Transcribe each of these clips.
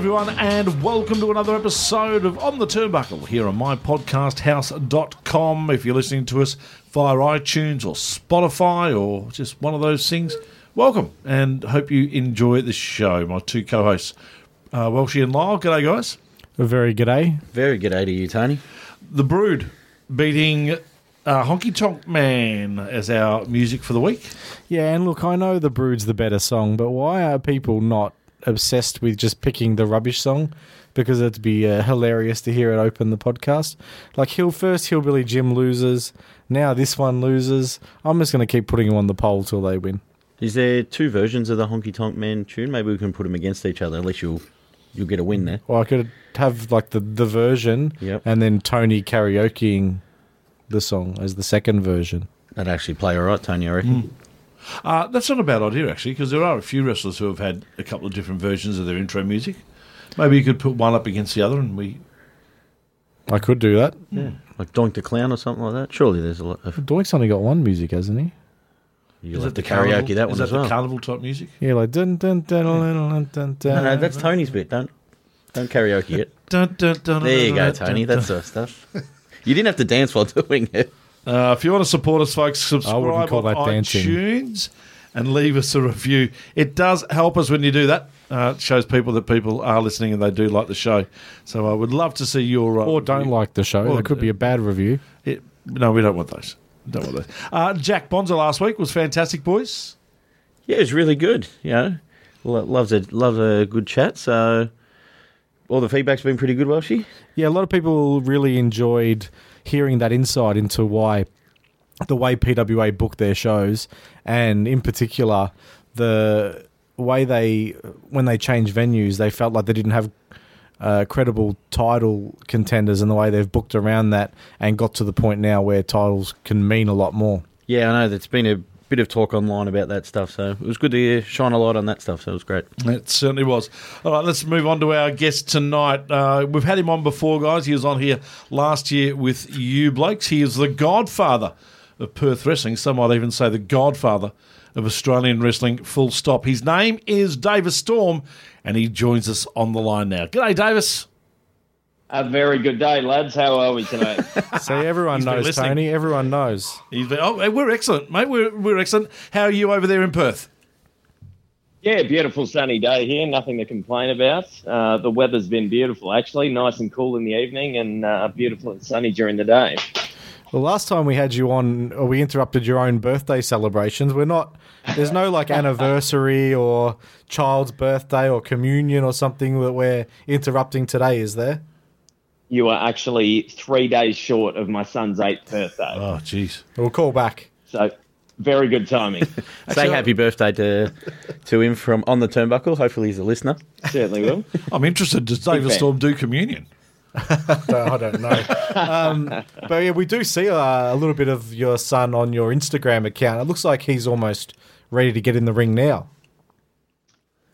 Everyone, and welcome to another episode of On the Turnbuckle here on mypodcasthouse.com. If you're listening to us via iTunes or Spotify or just one of those things, welcome and hope you enjoy the show. My two co hosts, uh, Welshie and Lyle. G'day, guys. A very good day. Very good day to you, Tony. The Brood beating uh, Honky Tonk Man as our music for the week. Yeah, and look, I know the Brood's the better song, but why are people not obsessed with just picking the rubbish song? Because it'd be uh, hilarious to hear it open the podcast. Like Hill first, Hillbilly Jim loses. Now this one loses. I'm just going to keep putting them on the poll till they win. Is there two versions of the Honky Tonk Man tune? Maybe we can put them against each other. At least you'll you'll get a win there. Or I could have like the the version, Yep. and then Tony karaokeing the song as the second version. That'd actually play all right, Tony. I reckon. Uh, that's not a bad idea, actually, because there are a few wrestlers who have had a couple of different versions of their intro music. Maybe you could put one up against the other and we I could do that. Yeah, like Doink the Clown or something like that. Surely there's a lot of. Doink's only got one music, hasn't he? You'll Is have that to the karaoke carnival? that Is one that as the well. carnival type music? Yeah, like dun dun dun dun dun dun dun. No, no, that's Tony's bit. Don't don't karaoke it. Dun, dun, dun, There you go, Tony. dun, That's the stuff. You didn't have to dance while doing it. Uh, if you want to support us, folks, subscribe call on that dancing. iTunes and leave us a review. It does help us when you do that. Uh, it shows people that people are listening and they do like the show. So I would love to see your uh, Or don't review. like the show. Or- It could be a bad review. It, no, we don't want those. Don't want those. Uh, Jack Bonza last week was fantastic, boys. Yeah, it was really good. You know, loves a loves a good chat. So all the feedback's been pretty good, Welshie. Yeah, a lot of people really enjoyed hearing that insight into why the way PWA book their shows, and in particular the way they when they change venues, they felt like they didn't have uh, credible title contenders, and the way they've booked around that and got to the point now where titles can mean a lot more. Yeah, I know. that's been a bit of talk online about that stuff, so it was good to shine a light on that stuff. So it was great. It certainly was. All right, let's move on to our guest tonight. Uh, we've had him on before, guys. He was on here last year with you blokes. He is the godfather of Perth wrestling. Some might even say the godfather of Australian wrestling, full stop. His name is Davis Storm, and he joins us on the line now. G'day, Davis. A very good day, lads. How are we tonight? See, everyone He's knows, listening. Tony. Everyone knows. He's been, oh, we're excellent, mate. We're, we're excellent. How are you over there in Perth? yeah, beautiful sunny day here. Nothing to complain about. Uh, the weather's been beautiful, actually. Nice and cool in the evening, and uh, beautiful and sunny during the day. The last time we had you on, or we interrupted your own birthday celebrations. We're not. There's no like anniversary or child's birthday or communion or something that we're interrupting today, is there? You are actually three days short of my son's eighth birthday, Oh, jeez. We'll call back. so very good timing. Say happy birthday to to him from on the turnbuckle. Hopefully, he's a listener. Certainly will. I'm interested. Does Davis fan. Storm do communion? I don't know. um, but yeah, we do see uh, a little bit of your son on your Instagram account. It looks like he's almost ready to get in the ring now.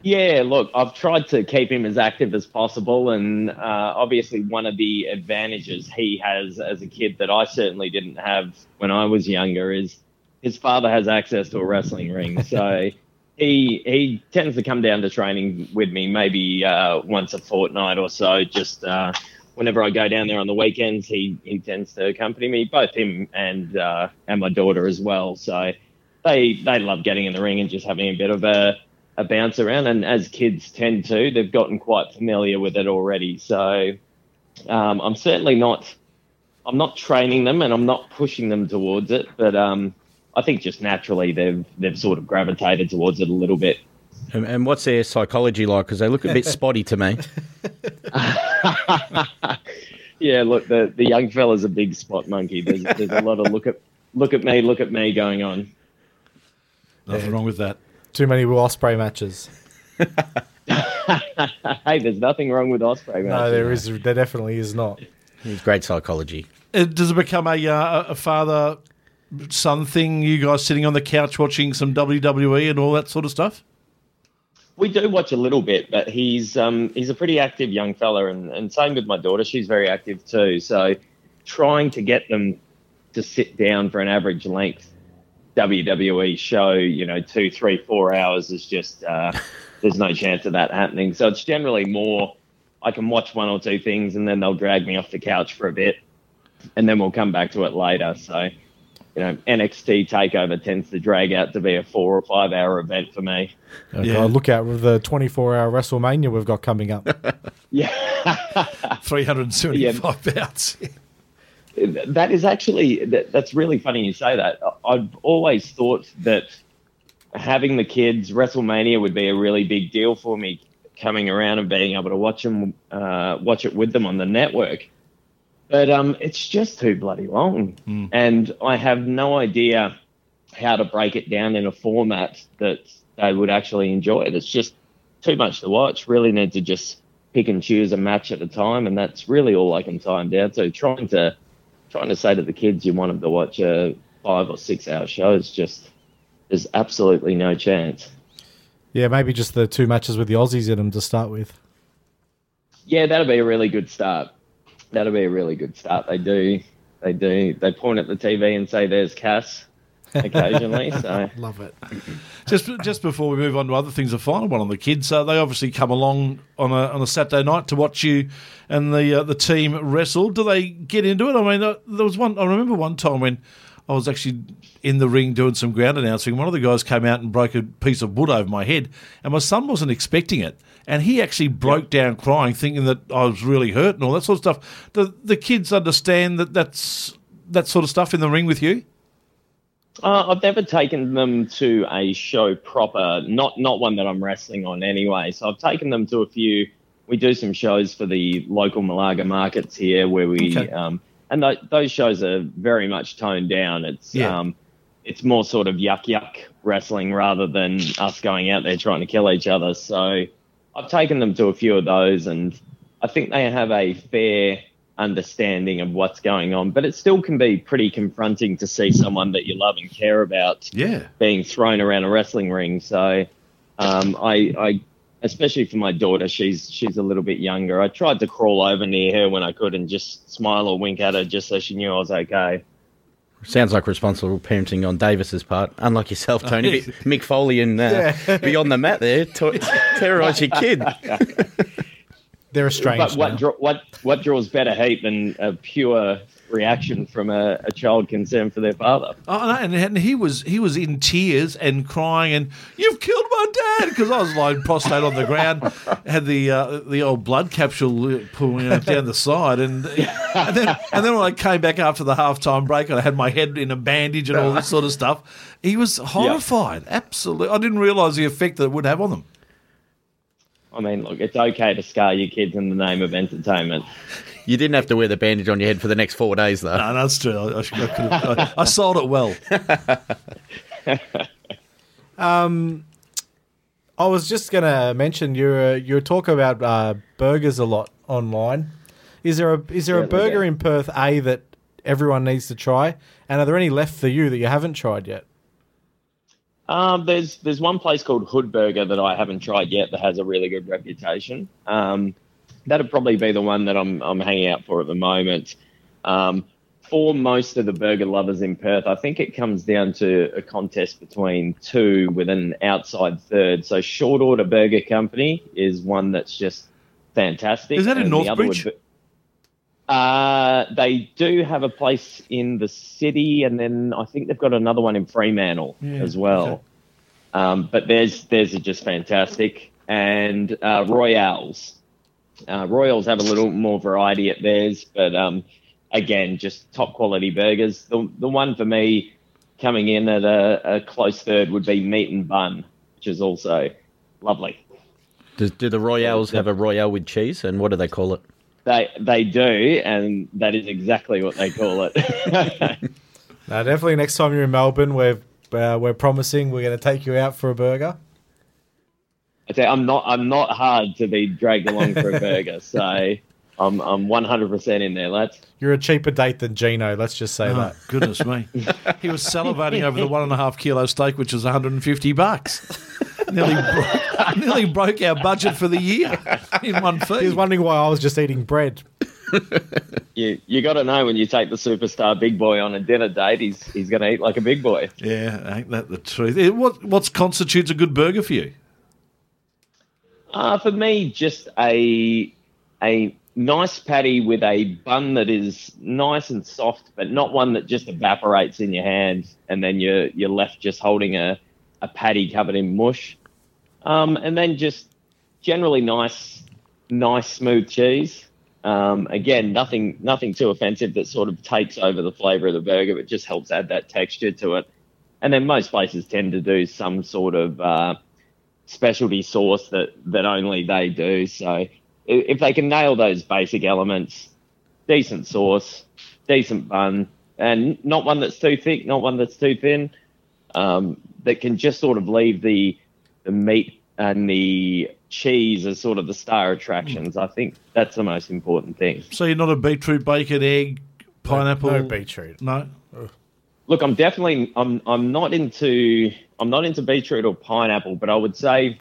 Yeah, look, I've tried to keep him as active as possible, and uh, obviously, one of the advantages he has as a kid that I certainly didn't have when I was younger is his father has access to a wrestling ring, so he he tends to come down to training with me maybe uh, once a fortnight or so. Just uh, whenever I go down there on the weekends, he he tends to accompany me, both him and uh, and my daughter as well. So they they love getting in the ring and just having a bit of a a bounce around. And as kids tend to, they've gotten quite familiar with it already. So Um, I'm certainly not. I'm not training them, and I'm not pushing them towards it. But um, I think just naturally they've they've sort of gravitated towards it a little bit. And, and what's their psychology like? Because they look a bit spotty to me. yeah, look, the the young fella's a big spot monkey. There's there's a lot of look at look at me, look at me going on. Nothing wrong with that. Too many Will Ospreay matches. hey, there's nothing wrong with Ospreay. Matches. No, there is. There definitely is not. He's great psychology. Uh, Does it become a, uh, a father son thing? You guys sitting on the couch watching some WWE and all that sort of stuff? We do watch a little bit, but he's um, he's a pretty active young fella, and, and same with my daughter. She's very active too. So trying to get them to sit down for an average length WWE show, you know, two, three, four hours is just uh, there's no chance of that happening. So it's generally more I can watch one or two things, and then they'll drag me off the couch for a bit, and then we'll come back to it later. So. You know, NXT Takeover tends to drag out to be a four or five hour event for me. Oh, Yeah. God, look out with the 24 hour WrestleMania we've got coming up. Yeah. 375 bouts. That is actually that, that's really funny you say that. I've always thought that having the kids WrestleMania would be a really big deal for me coming around and being able to watch them uh, watch it with them on the network. But um, it's just too bloody long, and I have no idea how to break it down in a format that they would actually enjoy it. It's just too much to watch. Really need to just pick and choose a match at a time, and that's really all I can time down to. Trying to trying to say to the kids you want them to watch a five or six hour show is just there's absolutely no chance. yeah, maybe just the two matches with the Aussies in them to start with. Yeah, that'll be a really good start. That'll be a really good start. They do, they do, they point at the TV and say, "There's Cass." Occasionally, so Love it. Just just before we move on to other things, the final one on the kids. Uh, they obviously come along on a on a Saturday night to watch you and the uh, the team wrestle. Do they get into it? I mean, uh, there was one. I remember one time when I was actually in the ring doing some ground announcing. One of the guys came out and broke a piece of wood over my head, and my son wasn't expecting it. And he actually broke down crying, thinking that I was really hurt and all that sort of stuff. The the kids understand that that's that sort of stuff in the ring with you. Uh, I've never taken them to a show proper, not not one that I'm wrestling on anyway. So I've taken them to a few. We do some shows for the local Malaga markets here, where we Okay. um, and th- those shows are very much toned down. It's Yeah. um, it's more sort of yuck yuck wrestling rather than us going out there trying to kill each other. So I've taken them to a few of those, and I think they have a fair understanding of what's going on. But it still can be pretty confronting to see someone that you love and care about Yeah. being thrown around a wrestling ring. So um, I, I, especially for my daughter, she's she's a little bit younger. I tried to crawl over near her when I could and just smile or wink at her just so she knew I was okay. Sounds like responsible parenting on Davis's part. Unlike yourself, Tony. Bit Mick Foley and uh, beyond the mat there. To- terrorise your kid. They're estranged But what draw, what what draws better hate than a pure reaction from a, a child concerned for their father? Oh, and, and he was he was in tears and crying, and you've killed my dad because I was lying prostrate on the ground, had the uh, the old blood capsule pulling out down the side, and and then and then when I came back after the halftime break, and I had my head in a bandage and all this sort of stuff. He was horrified. Absolutely, I didn't realise the effect that it would have on them. I mean, look, it's okay to scar your kids in the name of entertainment. You didn't have to wear the bandage on your head for the next four days, though. No, that's true. I, I, I, have, I, I sold it well. um, I was just going to mention you're you talk about uh, burgers a lot online. Is there a is there a burger in Perth A that everyone needs to try? And are there any left for you that you haven't tried yet? Um, there's there's one place called Hood Burger that I haven't tried yet that has a really good reputation. Um, that'd probably be the one that I'm I'm hanging out for at the moment. Um, for most of the burger lovers in Perth, I think it comes down to a contest between two with an outside third. So Short Order Burger Company is one that's just fantastic. Is that in and the other Northbridge? Would be- uh, they do have a place in the city, and then I think they've got another one in Fremantle Yeah, as well. okay. Um, but theirs, theirs are just fantastic. And uh, Royales. Uh, Royals have a little more variety at theirs, but um, again, just top quality burgers. The the one for me coming in at a, a close third would be meat and bun, which is also lovely. Do, do the Royales have a Royale with cheese? And what do they call it? They they do, and that is exactly what they call it. Now, definitely next time you're in Melbourne, we're uh, we're promising we're going to take you out for a burger. I say I'm not I'm not hard to be dragged along for a burger, so I'm I'm 100 percent in there, lads. You're a cheaper date than Gino. Let's just say Oh, that. goodness me. He was salivating over the one and a half kilo steak, which was 150 bucks. Nearly, bro- nearly broke our budget for the year in one feed. He was feed. wondering why I was just eating bread. You you got to know when you take the superstar big boy on a dinner date, he's he's going to eat like a big boy. Yeah, ain't that the truth? What what constitutes a good burger for you? Uh, for me, just a a nice patty with a bun that is nice and soft, but not one that just evaporates in your hand, and then you're you're left just holding a, a patty covered in mush. Um, and then just generally nice, nice smooth cheese. Um, again, nothing nothing too offensive that sort of takes over the flavour of the burger, but just helps add that texture to it. And then most places tend to do some sort of uh, specialty sauce that that only they do. So if they can nail those basic elements, decent sauce, decent bun, and not one that's too thick, not one that's too thin, um, that can just sort of leave the the meat and the cheese as sort of the star attractions. I think that's the most important thing. So you're not a beetroot, bacon, egg, pineapple? No beetroot. No? Look, I'm definitely I'm I'm not into I'm not into beetroot or pineapple, but I would say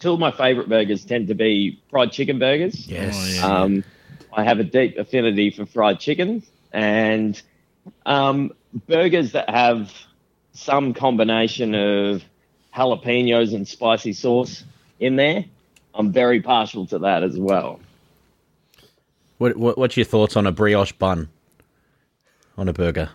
two of my favourite burgers tend to be fried chicken burgers. Yes. Um, I have a deep affinity for fried chicken and um, burgers that have some combination of jalapenos and spicy sauce in there. I'm very partial to that as well. What, what What's your thoughts on a brioche bun on a burger?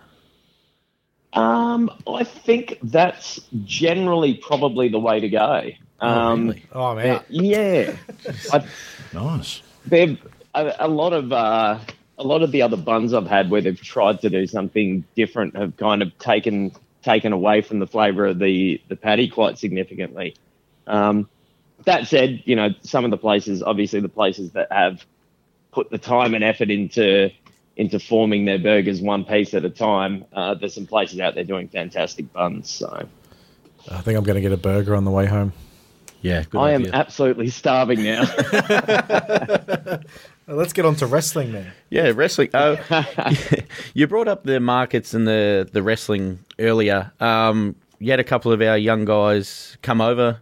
Um, I think that's generally probably the way to go. Um, Oh man, Yeah, I, Nice. they've a, a lot of uh, a lot of the other buns I've had where they've tried to do something different have kind of taken taken away from the flavour of the the patty quite significantly. Um, that said, you know some of the places, obviously the places that have put the time and effort into into forming their burgers one piece at a time. Uh, there's some places out there doing fantastic buns. So I think I'm going to get a burger on the way home. Yeah, good I am absolutely starving now. Let's get on to wrestling then. Yeah, wrestling. Uh, you brought up the markets and the, the wrestling earlier. Um, you had a couple of our young guys come over.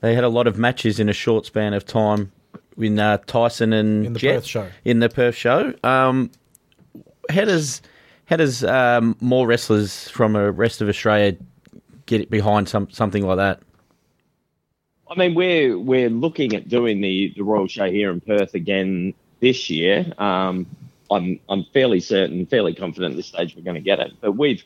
They had a lot of matches in a short span of time in uh, Tyson and In the Jet Perth show. In the Perth show. Um, how does how does um, more wrestlers from the rest of Australia get behind some something like that? I mean, we're we're looking at doing the, the Royal Show here in Perth again this year. Um, I'm I'm fairly certain, fairly confident at this stage we're going to get it. But we've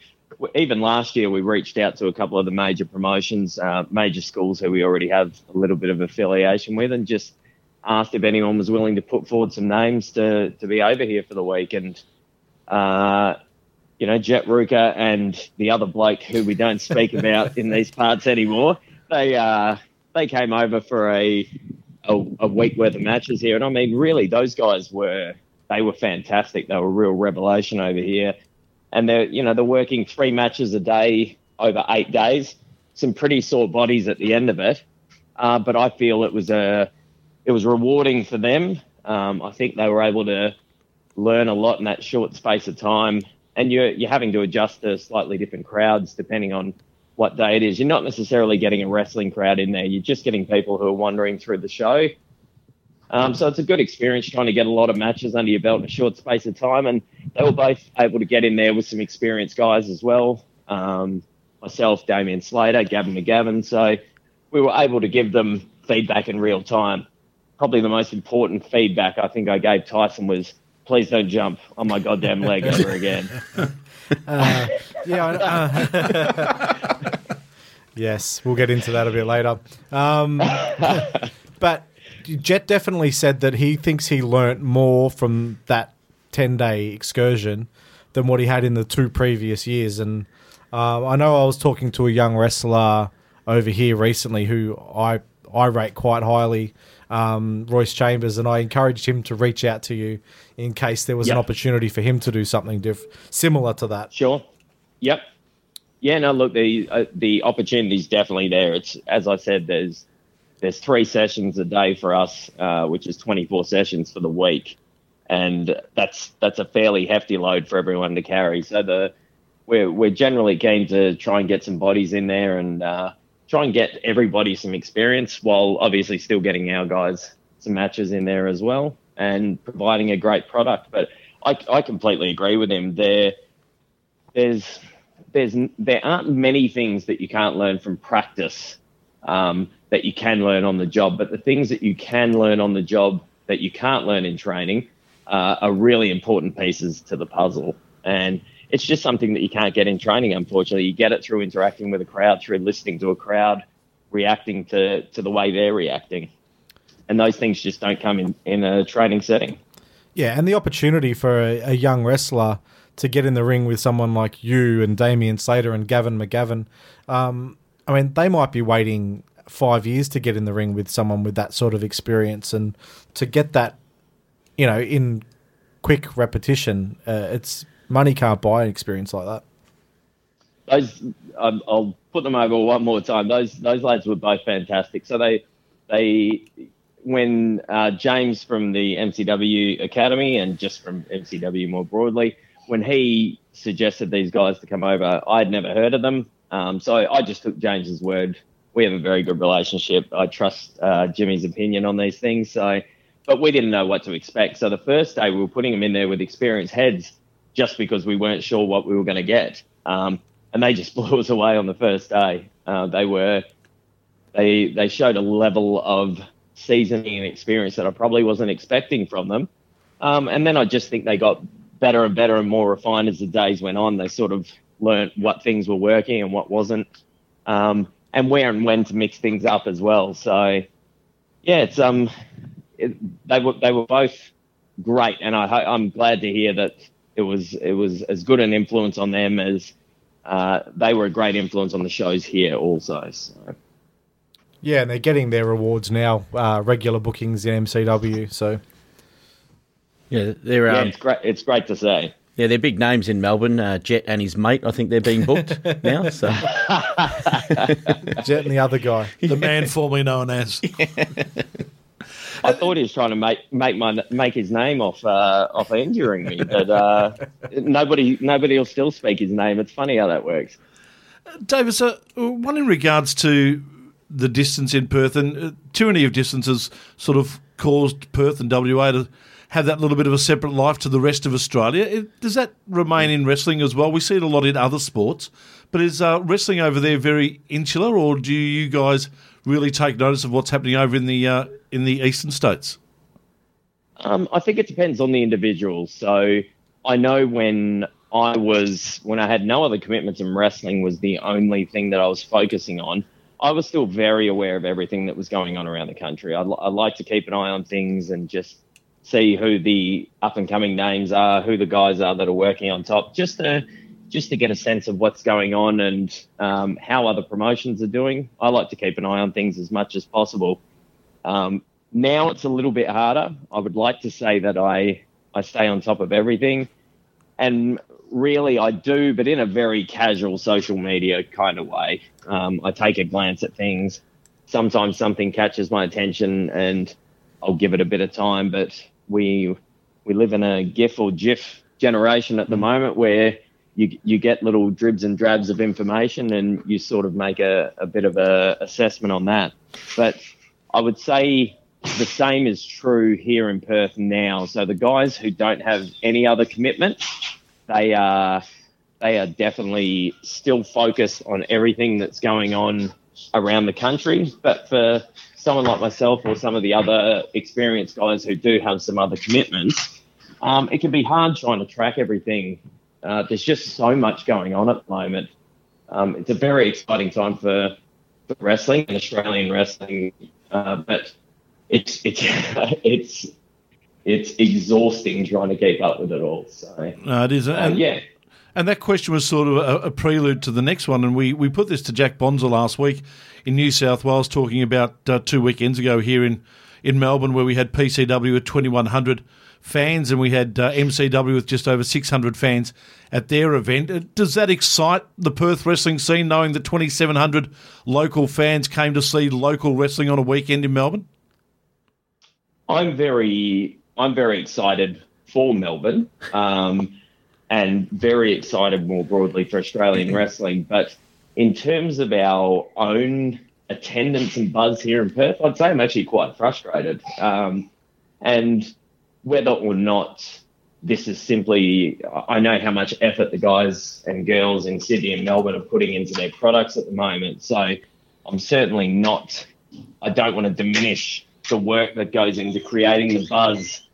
even last year we reached out to a couple of the major promotions, uh, major schools who we already have a little bit of affiliation with, and just asked if anyone was willing to put forward some names to to be over here for the week. And uh, you know, Jet Ruka and the other bloke who we don't speak about in these parts anymore. They uh, they came over for a, a a week worth of matches here, and I mean, really, those guys were they were fantastic. They were a real revelation over here, and they're you know they're working three matches a day over eight days. Some pretty sore bodies at the end of it, uh, but I feel it was a it was rewarding for them. Um, I think they were able to learn a lot in that short space of time, and you're you're having to adjust to slightly different crowds depending on what day it is. You're not necessarily getting a wrestling crowd in there. You're just getting people who are wandering through the show. Um, so it's a good experience trying to get a lot of matches under your belt in a short space of time, and they were both able to get in there with some experienced guys as well. Um, myself, Damian Slater, Gavin McGavin. So we were able to give them feedback in real time. Probably the most important feedback I think I gave Tyson was, "Please don't jump on my goddamn leg ever again." Yeah. uh, yes, we'll get into that a bit later. Um, but Jet definitely said that he thinks he learnt more from that 10 day excursion than what he had in the two previous years. And uh, I know I was talking to a young wrestler over here recently who I, I rate quite highly, um, Royce Chambers, and I encouraged him to reach out to you in case there was an opportunity for him to do something diff- similar to that. Sure. Yep. Yeah. No. Look, the uh, the opportunity is definitely there. It's as I said. There's there's three sessions a day for us, uh, which is 24 sessions for the week, and that's that's a fairly hefty load for everyone to carry. So the we're we're generally keen to try and get some bodies in there and uh, try and get everybody some experience, while obviously still getting our guys some matches in there as well, and providing a great product. But I, I completely agree with him. There there's there's there aren't many things that you can't learn from practice um, that you can learn on the job, but the things that you can learn on the job that you can't learn in training uh, are really important pieces to the puzzle. And it's just something that you can't get in training, unfortunately. You get it through interacting with a crowd, through listening to a crowd, reacting to, to the way they're reacting. And those things just don't come in, in a training setting. Yeah, and the opportunity for a, a young wrestler to get in the ring with someone like you and Damian Slater and Gavin McGavin, um, I mean, they might be waiting five years to get in the ring with someone with that sort of experience, and to get that, you know, in quick repetition, uh, it's money can't buy an experience like that. those um, I'll put them over one more time. Those those lads were both fantastic. So they they when uh, James from the MCW Academy and just from MCW more broadly, when he suggested these guys to come over, I'd never heard of them. Um, so I just took James's word. We have a very good relationship. I trust uh, Jimmy's opinion on these things. So, but we didn't know what to expect. So the first day we were putting them in there with experienced heads, just because we weren't sure what we were going to get. Um, and they just blew us away on the first day. Uh, they were they they showed a level of seasoning and experience that I probably wasn't expecting from them. Um, and then I just think they got better and better and more refined as the days went on. They sort of learnt what things were working and what wasn't, um, and where and when to mix things up as well. So yeah, it's um, it, they were they were both great, and I I'm glad to hear that it was it was as good an influence on them as uh, they were a great influence on the shows here also. So. Yeah, and they're getting their rewards now, uh, regular bookings in MCW. So Yeah, they're Yeah, um, it's great. It's great to say. yeah, they're big names in Melbourne. Uh, Jet and his mate, I think they're being booked now. So Jet and the other guy. The man formerly known as. I thought he was trying to make make my make his name off uh, off injuring me, but uh, nobody nobody will still speak his name. It's funny how that works. Davis, uh, one in regards to the distance in Perth, and uh, tyranny of distance has sort of caused Perth and WA to have that little bit of a separate life to the rest of Australia. It, does that remain in wrestling as well? We see it a lot in other sports, but is uh, wrestling over there very insular, or do you guys really take notice of what's happening over in the uh, in the eastern states? Um, I think it depends on the individual. So I know when I was when I had no other commitments and wrestling was the only thing that I was focusing on. I was still very aware of everything that was going on around the country. I, I like to keep an eye on things and just see who the up and coming names are, who the guys are that are working on top, just to just to get a sense of what's going on and um, how other promotions are doing. I like to keep an eye on things as much as possible. Um, now it's a little bit harder. I would like to say that I I stay on top of everything, and really I do, but in a very casual social media kind of way. Um, I take a glance at things. Sometimes something catches my attention, and I'll give it a bit of time. But we we live in a GIF or GIF generation at the moment where you you get little dribs and drabs of information, and you sort of make a, a bit of a assessment on that. But I would say the same is true here in Perth now. So the guys who don't have any other commitment, they are they are definitely still focused on everything that's going on around the country. But for someone like myself or some of the other experienced guys who do have some other commitments, um, it can be hard trying to track everything. Uh, there's just so much going on at the moment. Um, it's a very exciting time for, for wrestling and Australian wrestling. Uh, but it's it's it's it's exhausting trying to keep up with it all. So No, it is. uh, And, yeah, and that question was sort of a, a prelude to the next one. And we, we put this to Jack Bonza last week in New South Wales, talking about uh, two weekends ago here in, in Melbourne, where we had PCW at 2,100 fans and we had uh, MCW with just over 600 fans at their event. Uh, Does that excite the Perth wrestling scene, knowing that 2,700 local fans came to see local wrestling on a weekend in Melbourne? I'm very I'm very excited for Melbourne, um, and very excited more broadly for Australian wrestling. But in terms of our own attendance and buzz here in Perth, I'd say I'm actually quite frustrated. Um, and whether or not this is simply, I know how much effort the guys and girls in Sydney and Melbourne are putting into their products at the moment. So I'm certainly not, I don't want to diminish the work that goes into creating the buzz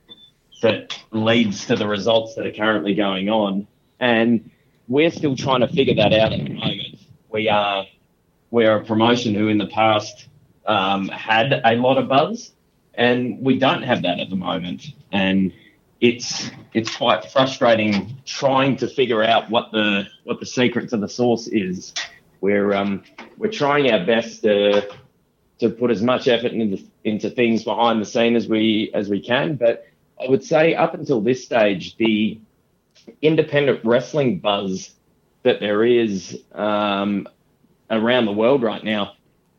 that leads to the results that are currently going on. And we're still trying to figure that out at the moment. We are we're a promotion who in the past um, had a lot of buzz, and we don't have that at the moment. And it's it's quite frustrating trying to figure out what the what the secret to the source is. We're um, we're trying our best to to put as much effort into into things behind the scene as we as we can. But I would say up until this stage, the independent wrestling buzz that there is um, around the world right now,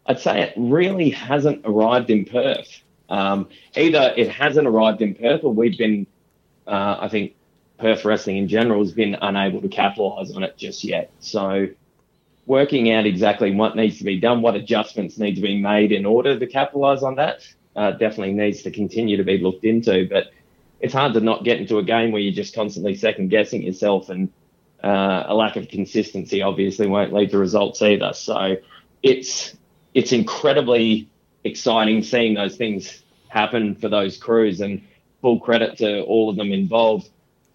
I'd say it really hasn't arrived in Perth. Um, either it hasn't arrived in Perth, or we've been, uh, I think, Perth wrestling in general has been unable to capitalise on it just yet. So working out exactly what needs to be done, what adjustments need to be made in order to capitalise on that, uh, definitely needs to continue to be looked into. But it's hard to not get into a game where you're just constantly second guessing yourself, and uh, a lack of consistency obviously won't lead to results either. So it's it's incredibly exciting seeing those things happen for those crews, and full credit to all of them involved.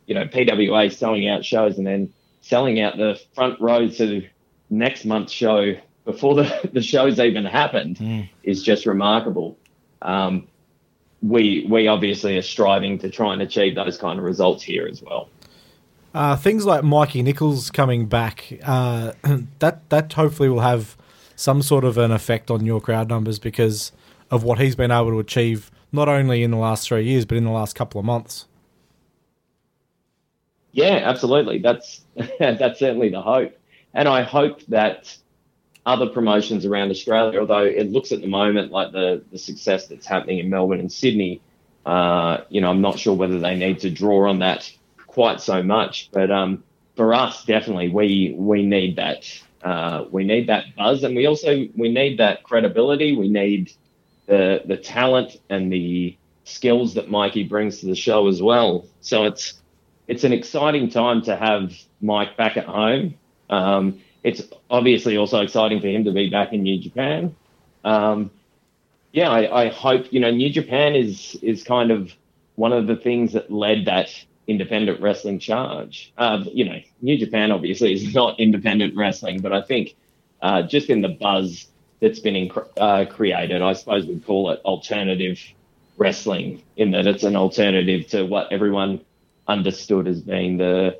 You know, PWA selling out shows and then selling out the front row to next month's show before the, the show's even happened is just remarkable. Um, we we obviously are striving to try and achieve those kind of results here as well. Uh, things like Mikey Nicholls coming back, uh, that that hopefully will have some sort of an effect on your crowd numbers because of what he's been able to achieve not only in the last three years but in the last couple of months. Yeah, absolutely. That's that's certainly the hope, and I hope that other promotions around Australia, although it looks at the moment like the the success that's happening in Melbourne and Sydney, uh, you know, I'm not sure whether they need to draw on that quite so much. But um, for us, definitely, we we need that. Uh, we need that buzz, and we also we need that credibility. We need the the talent and the skills that Mikey brings to the show as well. So it's it's an exciting time to have Mike back at home. Um, it's obviously also exciting for him to be back in New Japan. Um, yeah, I, I hope you know New Japan is is kind of one of the things that led that independent wrestling charge. Uh, you know, New Japan obviously is not independent wrestling, but I think uh, just in the buzz that's been inc- uh, created, I suppose we'd call it alternative wrestling, in that it's an alternative to what everyone understood as being the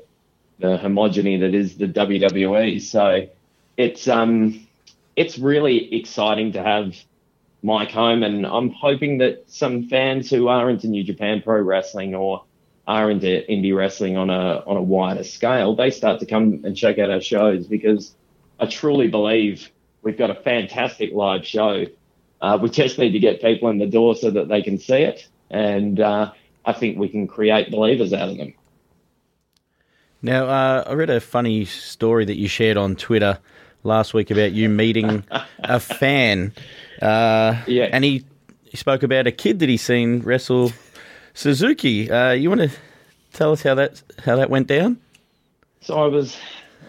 the homogeny that is the WWE. So it's um it's really exciting to have Mike home, and I'm hoping that some fans who are into New Japan Pro Wrestling or are into indie wrestling on a on a wider scale, they start to come and check out our shows because I truly believe we've got a fantastic live show. Uh, we just need to get people in the door so that they can see it, and uh, I think we can create believers out of them. Now, uh, I read a funny story that you shared on Twitter last week about you meeting a fan. Uh, Yeah. And he, he spoke about a kid that he seen wrestle Suzuki. Uh, you want to tell us how that how that went down? So I was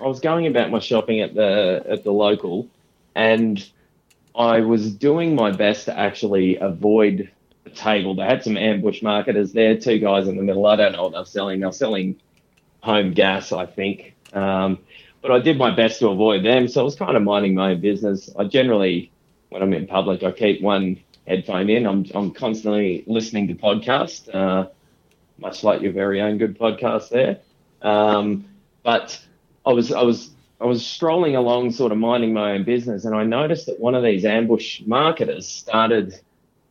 I was going about my shopping at the at the local, and I was doing my best to actually avoid the table. They had some ambush marketers there, two guys in the middle. I don't know what they're selling. They're selling home gas, I think. Um, but I did my best to avoid them. So I was kind of minding my own business. I generally, when I'm in public, I keep one headphone in. I'm I'm constantly listening to podcasts, uh, much like your very own good podcast there. Um, but I was I was I was strolling along, sort of minding my own business, and I noticed that one of these ambush marketers started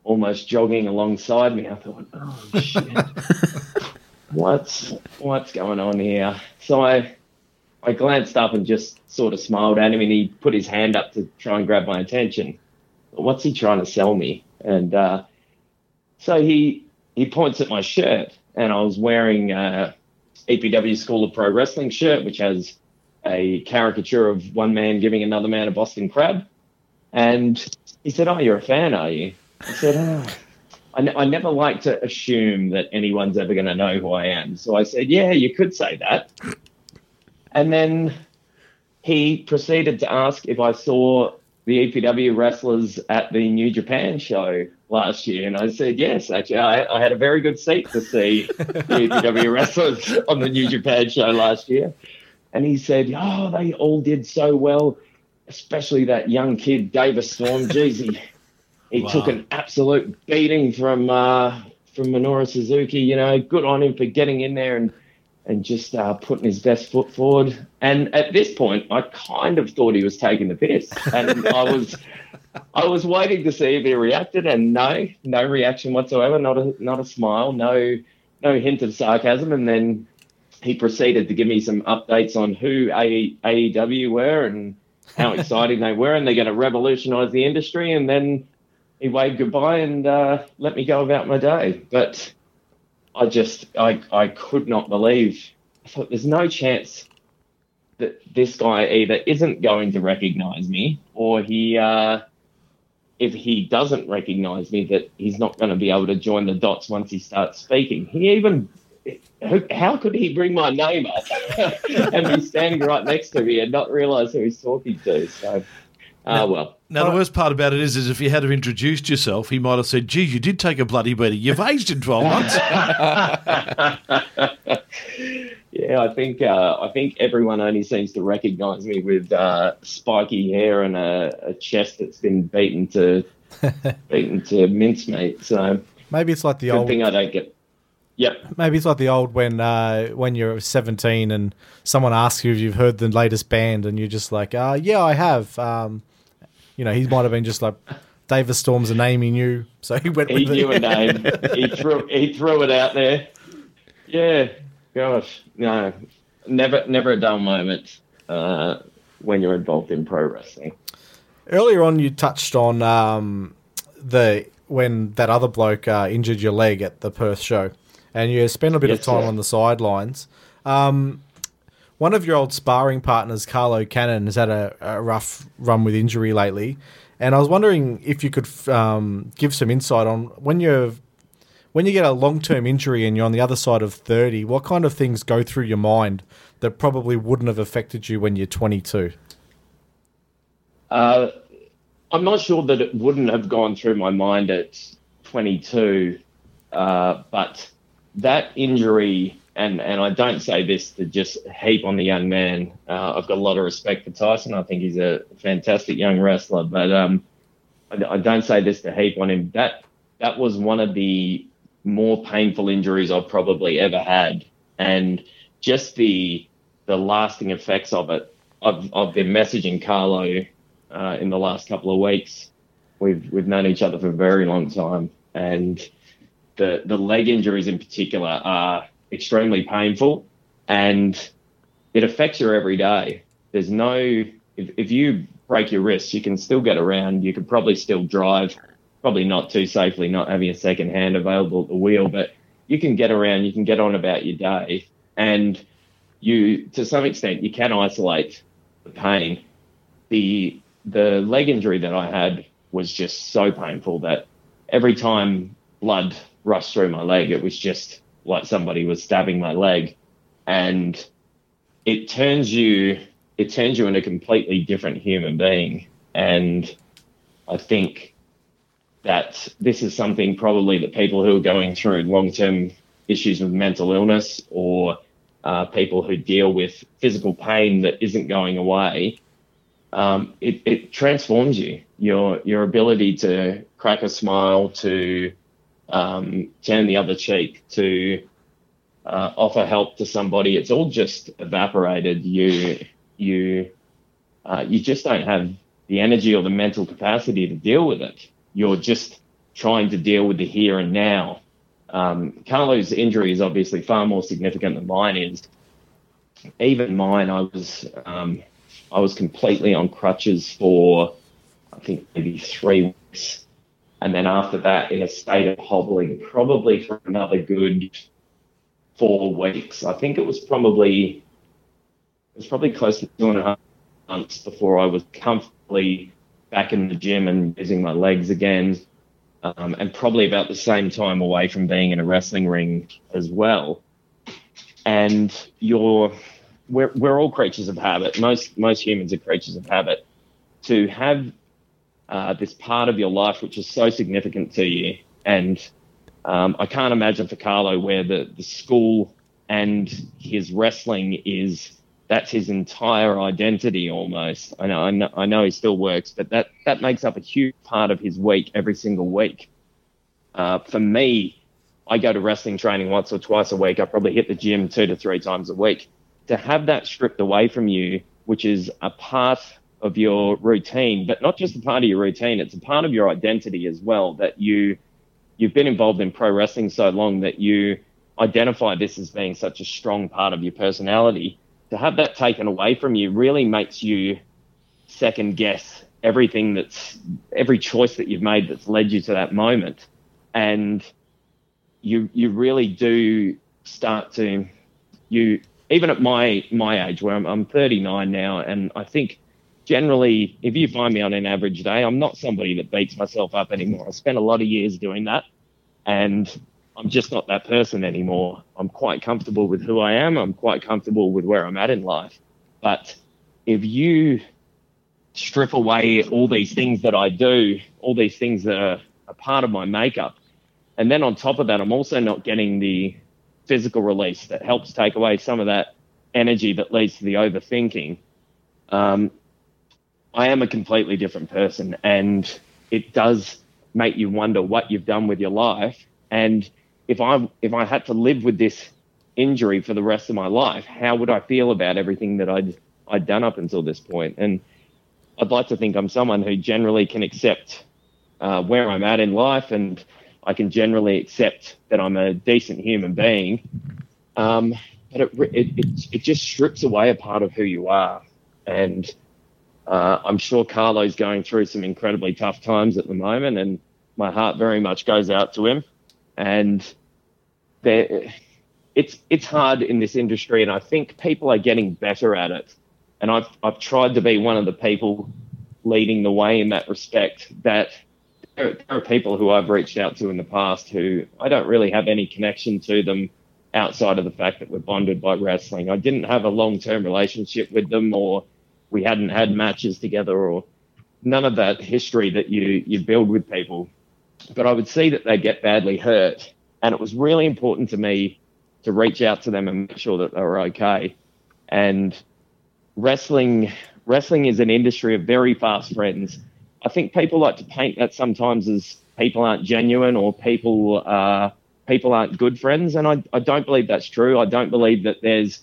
almost jogging alongside me. I thought, oh shit, what's what's going on here? So I I glanced up and just sort of smiled at him, and he put his hand up to try and grab my attention. What's he trying to sell me? And uh, so he he points at my shirt, and I was wearing a EPW School of Pro Wrestling shirt, which has a caricature of one man giving another man a Boston crab. And he said, Oh, you're a fan, are you? I said, Oh, I never like to assume that anyone's ever going to know who I am. So I said, Yeah, you could say that. And then he proceeded to ask if I saw the EPW wrestlers at the New Japan show last year. And I said, Yes, actually, I, I had a very good seat to see the EPW wrestlers on the New Japan show last year. And he said, Oh, they all did so well, especially that young kid, Davis Storm. Jeez, he, he Wow. took an absolute beating from uh, from Minoru Suzuki. You know, good on him for getting in there and and just uh, putting his best foot forward. And at this point, I kind of thought he was taking the piss, and I was I was waiting to see if he reacted, and no, no reaction whatsoever. Not a not a smile. No no hint of sarcasm. And then he proceeded to give me some updates on who AEW were and how exciting they were, and they're going to revolutionise the industry. And then he waved goodbye and uh, let me go about my day. But I just, I, I could not believe. I thought there's no chance that this guy either isn't going to recognise me or he, uh, if he doesn't recognise me, that he's not going to be able to join the dots once he starts speaking. He even how could he bring my name up and be standing right next to me and not realise who he's talking to? So, ah, well. Now, the worst part about it is, is if you had have introduced yourself, he might have said, gee, you did take a bloody beating. You've aged in 12 months. yeah, I think uh, I think everyone only seems to recognise me with uh, spiky hair and a, a chest that's been beaten to beaten to mincemeat. So Maybe it's like the good old. thing I don't get. Yep. Maybe it's like the old when uh, when you're 17 and someone asks you if you've heard the latest band and you're just like, uh, yeah, I have. Um, you know, he might have been just like, Davis Storm's a name he knew, so he went He with knew a name. he threw he threw it out there. Yeah. Gosh, no, never never a dull moment uh, when you're involved in pro wrestling. Earlier on, you touched on um, the when that other bloke uh, injured your leg at the Perth show, and you spent a bit of time sir. on the sidelines. Um, one of your old sparring partners, Carlo Cannon, has had a, a rough run with injury lately, and I was wondering if you could um, give some insight on when you're when you get a long term injury and you're on the other side of thirty, what kind of things go through your mind that probably wouldn't have affected you when you're 22? Uh, I'm not sure that it wouldn't have gone through my mind at 22, uh, but that injury, and, and I don't say this to just heap on the young man. Uh, I've got a lot of respect for Tyson. I think he's a fantastic young wrestler, but um, I, I don't say this to heap on him. That that was one of the more painful injuries I've probably ever had, and just the the lasting effects of it. I've I've been messaging Carlo uh, in the last couple of weeks. We've we've known each other for a very long time, and the the leg injuries in particular are extremely painful, and it affects your every day. There's no if if you break your wrist, you can still get around. You could probably still drive, probably not too safely, not having a second hand available at the wheel, but you can get around. You can get on about your day, and you to some extent you can isolate the pain. The the leg injury that I had was just so painful that every time blood rushed through my leg, it was just like somebody was stabbing my leg, and it turns you it turns you into a completely different human being. And I think that this is something probably that people who are going through long term issues with mental illness or uh, people who deal with physical pain that isn't going away um, it, it transforms you. Your your ability to crack a smile, to um, turn the other cheek, to uh, offer help to somebody, it's all just evaporated. You you uh, you just don't have the energy or the mental capacity to deal with it. You're just trying to deal with the here and now. Um, Carlo's injury is obviously far more significant than mine is. Even mine, I was um, I was completely on crutches for I think maybe three weeks, and then after that, in a state of hobbling, probably for another good four weeks. I think it was probably it was probably close to two and a half months before I was comfortably back in the gym and using my legs again um, and probably about the same time away from being in a wrestling ring as well. And you're, we're, we're all creatures of habit. Most most humans are creatures of habit. To have uh, this part of your life which is so significant to you, and um, I can't imagine for Carlo where the, the school and his wrestling is that's his entire identity almost. I know, I know, I know he still works, but that, that makes up a huge part of his week every single week. Uh, for me, I go to wrestling training once or twice a week. I probably hit the gym two to three times a week. To have that stripped away from you, which is a part of your routine, but not just a part of your routine, it's a part of your identity as well. That you you've been involved in pro wrestling so long that you identify this as being such a strong part of your personality to have that taken away from you really makes you second guess everything that's every choice that you've made that's led you to that moment and you you really do start to you even at my my age where I'm, I'm 39 now and I think generally if you find me on an average day I'm not somebody that beats myself up anymore I spent a lot of years doing that and I'm just not that person anymore. I'm quite comfortable with who I am. I'm quite comfortable with where I'm at in life. But if you strip away all these things that I do, all these things that are a part of my makeup, and then on top of that, I'm also not getting the physical release that helps take away some of that energy that leads to the overthinking. Um, I am a completely different person, and it does make you wonder what you've done with your life. And if I if I had to live with this injury for the rest of my life, how would I feel about everything that I'd I'd done up until this point? And I'd like to think I'm someone who generally can accept uh, where I'm at in life, and I can generally accept that I'm a decent human being. Um, but it, it, it it just strips away a part of who you are, and uh, I'm sure Carlo's going through some incredibly tough times at the moment, and my heart very much goes out to him. And it's it's hard in this industry, and I think people are getting better at it. And I've I've tried to be one of the people leading the way in that respect. That there, there are people who I've reached out to in the past who I don't really have any connection to them outside of the fact that we're bonded by wrestling. I didn't have a long term relationship with them, or we hadn't had matches together, or none of that history that you you build with people. But I would see that they get badly hurt and it was really important to me to reach out to them and make sure that they were okay. And wrestling, wrestling is an industry of very fast friends. I think people like to paint that sometimes as people aren't genuine or people uh, people aren't good friends, and I, I don't believe that's true. I don't believe that there's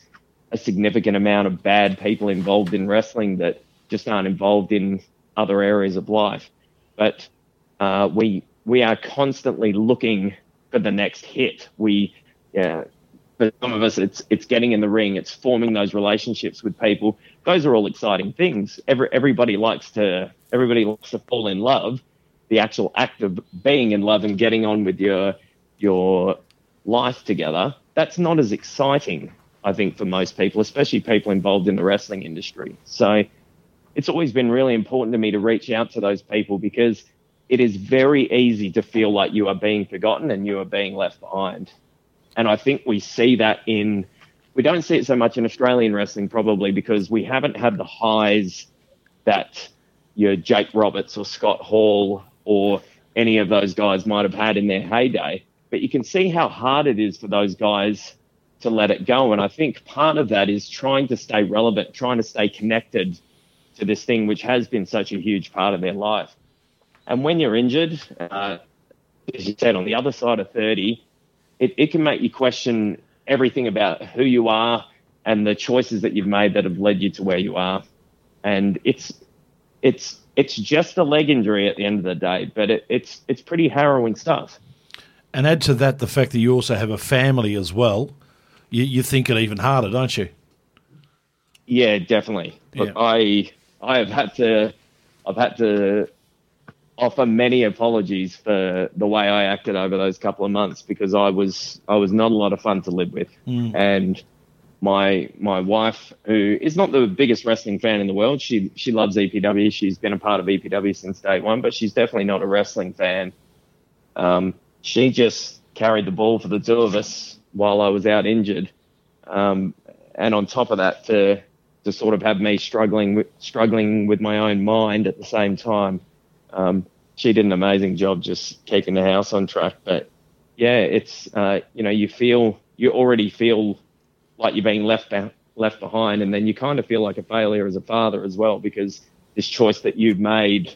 a significant amount of bad people involved in wrestling that just aren't involved in other areas of life. But uh, we we are constantly looking for the next hit. We, yeah, for some of us, it's it's getting in the ring, it's forming those relationships with people. Those are all exciting things. Every everybody likes to everybody likes to fall in love. The actual act of being in love and getting on with your your life together, that's not as exciting, I think, for most people, especially people involved in the wrestling industry. So it's always been really important to me to reach out to those people because it is very easy to feel like you are being forgotten and you are being left behind. And I think we see that in, we don't see it so much in Australian wrestling probably because we haven't had the highs that your Jake Roberts or Scott Hall or any of those guys might have had in their heyday. But you can see how hard it is for those guys to let it go. And I think part of that is trying to stay relevant, trying to stay connected to this thing which has been such a huge part of their life. And when you're injured, uh, as you said, on the other side of 30, it, it can make you question everything about who you are and the choices that you've made that have led you to where you are. And it's it's it's just a leg injury at the end of the day, but it, it's it's pretty harrowing stuff. And add to that the fact that you also have a family as well. You, you think it even harder, don't you? Yeah, definitely. Look, Yeah. I I have had to I've had to offer many apologies for the way I acted over those couple of months because I was I was not a lot of fun to live with. And my my wife, who is not the biggest wrestling fan in the world, she she loves EPW. She's been a part of EPW since day one, but she's definitely not a wrestling fan. Um, she just carried the ball for the two of us while I was out injured. Um, and on top of that, to to sort of have me struggling with, struggling with my own mind at the same time. Um, she did an amazing job just keeping the house on track. But yeah, it's uh, you know you feel you already feel like you're being left be- left behind, and then you kind of feel like a failure as a father as well because this choice that you've made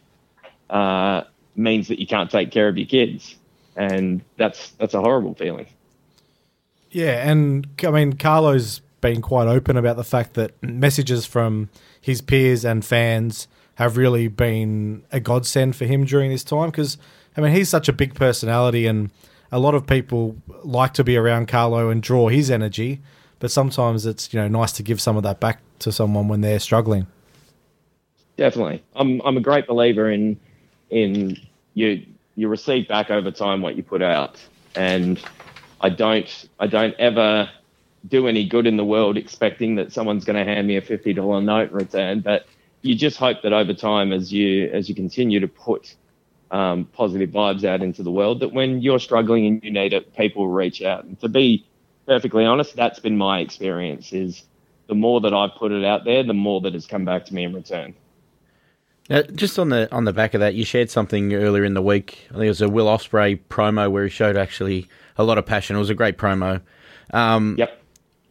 uh, means that you can't take care of your kids, and that's that's a horrible feeling. Yeah, and I mean, Carlo's been quite open about the fact that messages from his peers and fans have really been a godsend for him during this time because, I mean, he's such a big personality and a lot of people like to be around Carlo and draw his energy, but sometimes it's, you know, nice to give some of that back to someone when they're struggling. Definitely, I'm I'm a great believer in in you you receive back over time what you put out, and I don't I don't ever do any good in the world expecting that someone's going to hand me a fifty dollar note in return, but you just hope that over time, as you as you continue to put um, positive vibes out into the world, that when you're struggling and you need it, people will reach out. And to be perfectly honest, that's been my experience. Is the more that I've put it out there, the more that has come back to me in return. Uh, just on the on the back of that, you shared something earlier in the week. I think it was a Will Ospreay promo where he showed actually a lot of passion. It was a great promo. Um, Yep.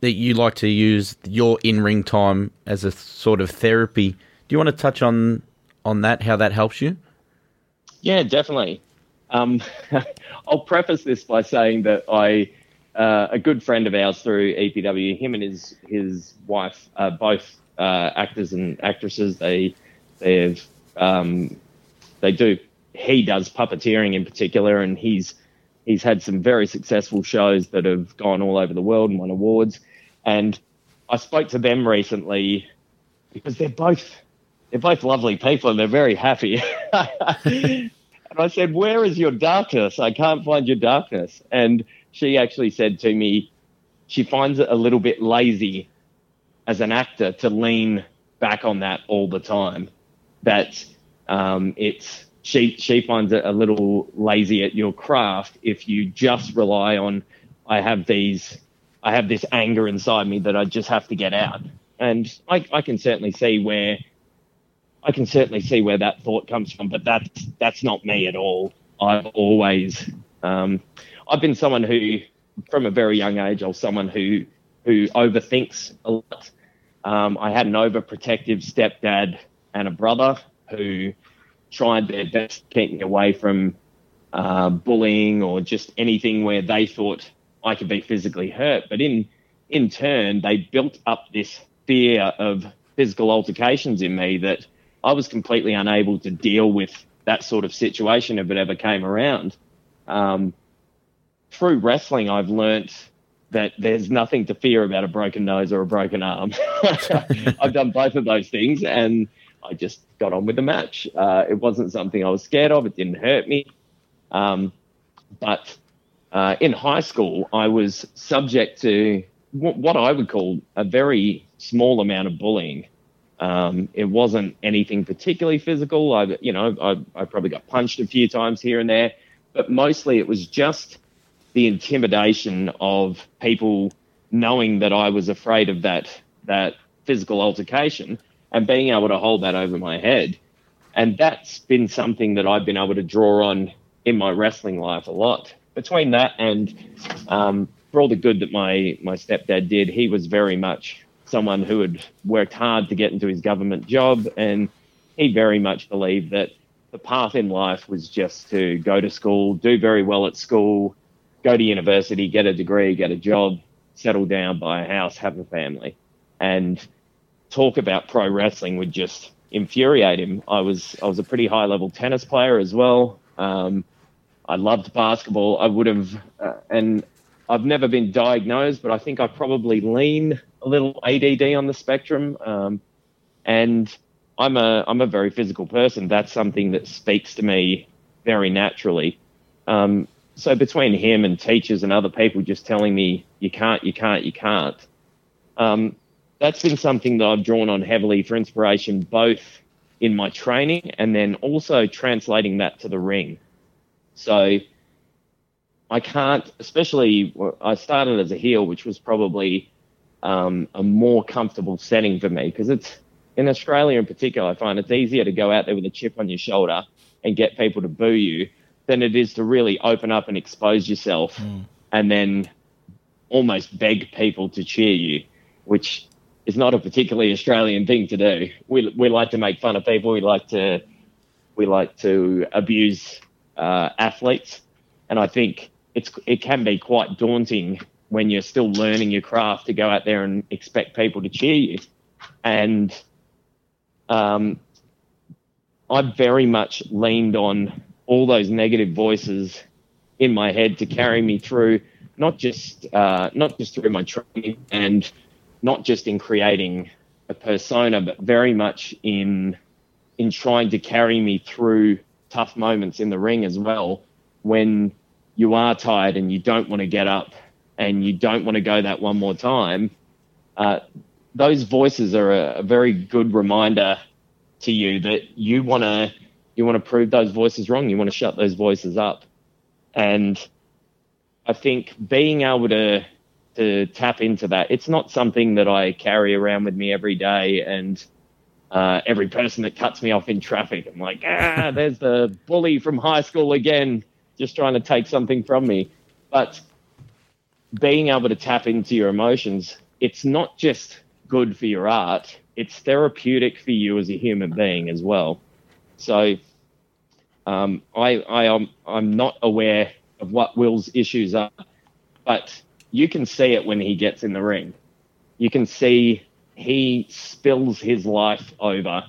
That you like to use your in ring time as a sort of therapy. Do you want to touch on on that? How that helps you? Yeah, definitely. Um, I'll preface this by saying that I, uh, a good friend of ours through EPW, him and his his wife, are both uh, actors and actresses. They they've um, they do. He does puppeteering in particular, and he's he's had some very successful shows that have gone all over the world and won awards. And I spoke to them recently because they're both they're both lovely people and they're very happy. and I said, Where is your darkness? I can't find your darkness. And she actually said to me, she finds it a little bit lazy as an actor to lean back on that all the time. That um, it's she she finds it a little lazy at your craft if you just rely on I have these I have this anger inside me that I just have to get out. And I, I can certainly see where I can certainly see where that thought comes from, but that's that's not me at all. I've always um, I've been someone who, from a very young age, was someone who who overthinks a lot. Um, I had an overprotective stepdad and a brother who tried their best to keep me away from uh, bullying or just anything where they thought I could be physically hurt. But in in turn, they built up this fear of physical altercations in me that I was completely unable to deal with that sort of situation if it ever came around. Um, through wrestling, I've learnt that there's nothing to fear about a broken nose or a broken arm. I've done both of those things, and I just got on with the match. Uh, it wasn't something I was scared of. It didn't hurt me. Um, but uh, in high school, I was subject to wh- what I would call a very small amount of bullying. Um, it wasn't anything particularly physical. I, you know, I, I probably got punched a few times here and there, but mostly it was just the intimidation of people knowing that I was afraid of that that physical altercation and being able to hold that over my head. And that's been something that I've been able to draw on in my wrestling life a lot. Between that and um, for all the good that my my stepdad did, he was very much someone who had worked hard to get into his government job, and he very much believed that the path in life was just to go to school, do very well at school, go to university, get a degree, get a job, settle down, buy a house, have a family. And talk about pro wrestling would just infuriate him. I was I was a pretty high level tennis player as well. Um, I loved basketball. I would have, uh, and I've never been diagnosed, but I think I probably lean a little ADD on the spectrum. Um, and I'm a I'm a very physical person. That's something that speaks to me very naturally. Um, so between him and teachers and other people just telling me you can't, you can't, you can't, um, that's been something that I've drawn on heavily for inspiration, both in my training and then also translating that to the ring. So I can't, especially I started as a heel, which was probably um, a more comfortable setting for me because it's in Australia in particular. I find it's easier to go out there with a chip on your shoulder and get people to boo you than it is to really open up and expose yourself mm. and then almost beg people to cheer you, which is not a particularly Australian thing to do. We we like to make fun of people. We like to we like to abuse uh, athletes, and I think it's it can be quite daunting when you're still learning your craft to go out there and expect people to cheer you. And um, I very much leaned on all those negative voices in my head to carry me through, not just uh, not just through my training and not just in creating a persona, but very much in in trying to carry me through tough moments in the ring as well when you are tired and you don't want to get up and you don't want to go that one more time, uh, those voices are a, a, very good reminder to you that you want to you want to prove those voices wrong. You want to shut those voices up, and I think being able to to tap into that. It's not something that I carry around with me every day and uh, every person that cuts me off in traffic. I'm like, ah, there's the bully from high school again, just trying to take something from me. But being able to tap into your emotions, it's not just good for your art, it's therapeutic for you as a human being as well. So um, I, I am I'm not aware of what Will's issues are, but you can see it when he gets in the ring. You can see he spills his life over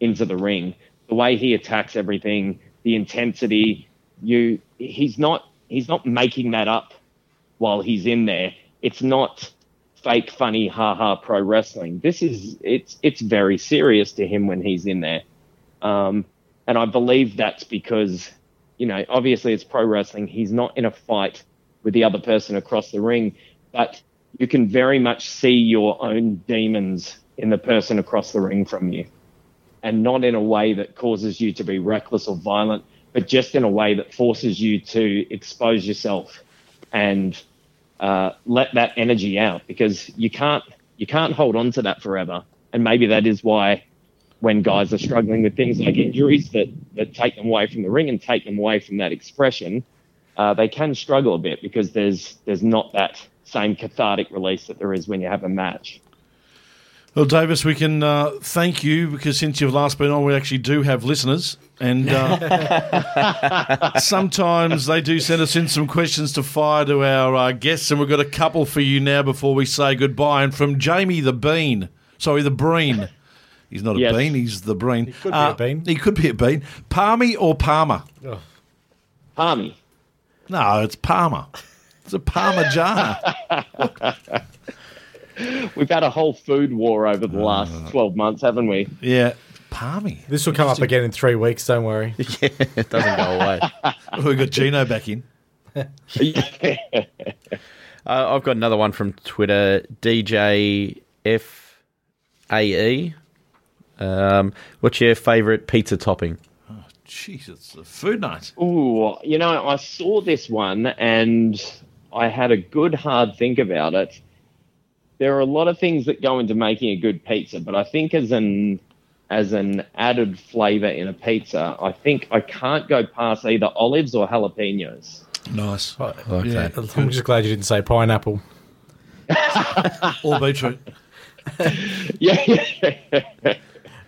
into the ring. The way he attacks everything, the intensity, you he's not he's not making that up while he's in there. It's not fake funny ha ha pro wrestling. This is it's it's very serious to him when he's in there. Um, and I believe that's because, you know, obviously it's pro wrestling. He's not in a fight with the other person across the ring, but you can very much see your own demons in the person across the ring from you. And not in a way that causes you to be reckless or violent, but just in a way that forces you to expose yourself and uh, let that energy out because you can't you can't hold on to that forever. And maybe that is why when guys are struggling with things like injuries that, that take them away from the ring and take them away from that expression, uh, they can struggle a bit because there's there's not that same cathartic release that there is when you have a match. Well, Davis, we can uh, thank you because since you've last been on, we actually do have listeners, and uh, sometimes they do send us in some questions to fire to our uh, guests, and we've got a couple for you now before we say goodbye. And from Jamie the Bean, sorry, the Breen. He's not a yes. bean, he's the Breen. He could be a uh, bean. He could be a bean. Palmy or Palmer? Oh. Palmy. No, it's Palmer. It's a Parmigiana. We've had a whole food war over the last uh, 12 months, haven't we? Yeah. Palmy. This will come up again in three weeks, don't worry. yeah, it doesn't go away. We've got Gino back in. uh, I've got another one from Twitter, DJFAE. Um, what's your favourite pizza topping? Jeez, it's a food night. Ooh, you know, I saw this one and I had a good hard think about it. There are a lot of things that go into making a good pizza, but I think as an as an added flavor in a pizza, I think I can't go past either olives or jalapenos. Nice. I Okay. Yeah. I'm just glad you didn't say pineapple. or beetroot. yeah, yeah.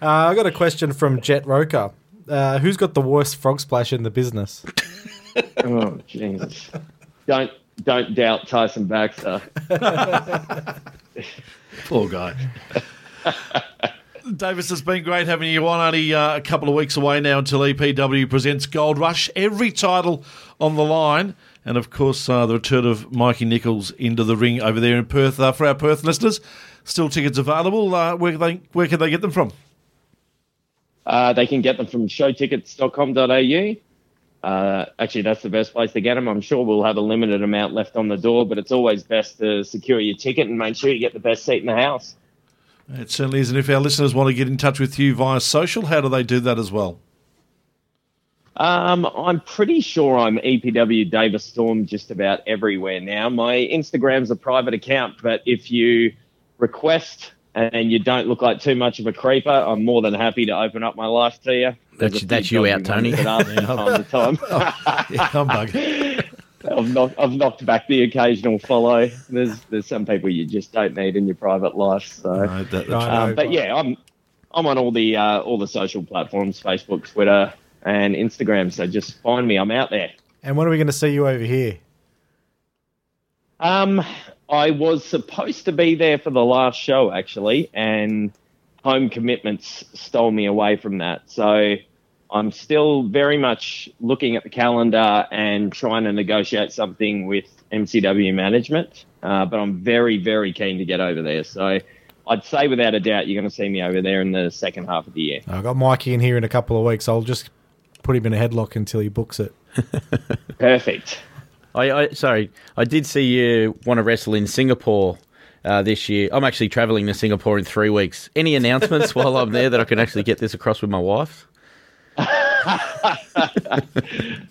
Uh, I got a question from Jet Roker. Uh, who's got the worst frog splash in the business? oh Jesus! Don't don't doubt Tyson Baxter. Poor guy. Davis, it's been great having you on. Only uh, a couple of weeks away now until EPW presents Gold Rush. Every title on the line. And of course, uh, the return of Mikey Nicholls into the ring over there in Perth. Uh, for our Perth listeners, still tickets available. Uh, where, can they, where can they get them from? Uh, they can get them from showtickets.com.au. Uh, actually, that's the best place to get them. I'm sure we'll have a limited amount left on the door, but it's always best to secure your ticket and make sure you get the best seat in the house. It certainly is. And if our listeners want to get in touch with you via social, how do they do that as well? Um, I'm pretty sure I'm EPW Davis Storm just about everywhere now. My Instagram's a private account, but if you request and you don't look like too much of a creeper, I'm more than happy to open up my life to you. That's, that's you out, Tony. time to time. yeah, I'm bugging. I've knocked, I've knocked back the occasional follow. There's there's some people you just don't need in your private life. So, No, that- um, but yeah, I'm I'm on all the uh, all the social platforms: Facebook, Twitter, and Instagram. So just find me. I'm out there. And when are we going to see you over here? Um, I was supposed to be there for the last show actually, and home commitments stole me away from that. So I'm still very much looking at the calendar and trying to negotiate something with MCW management. Uh, but I'm very, very keen to get over there. So I'd say without a doubt, you're going to see me over there in the second half of the year. I've got Mikey in here in a couple of weeks. I'll just put him in a headlock until he books it. Perfect. I, I sorry, I did see you want to wrestle in Singapore uh, this year. I'm actually travelling to Singapore in three weeks. Any announcements while I'm there that I can actually get this across with my wife?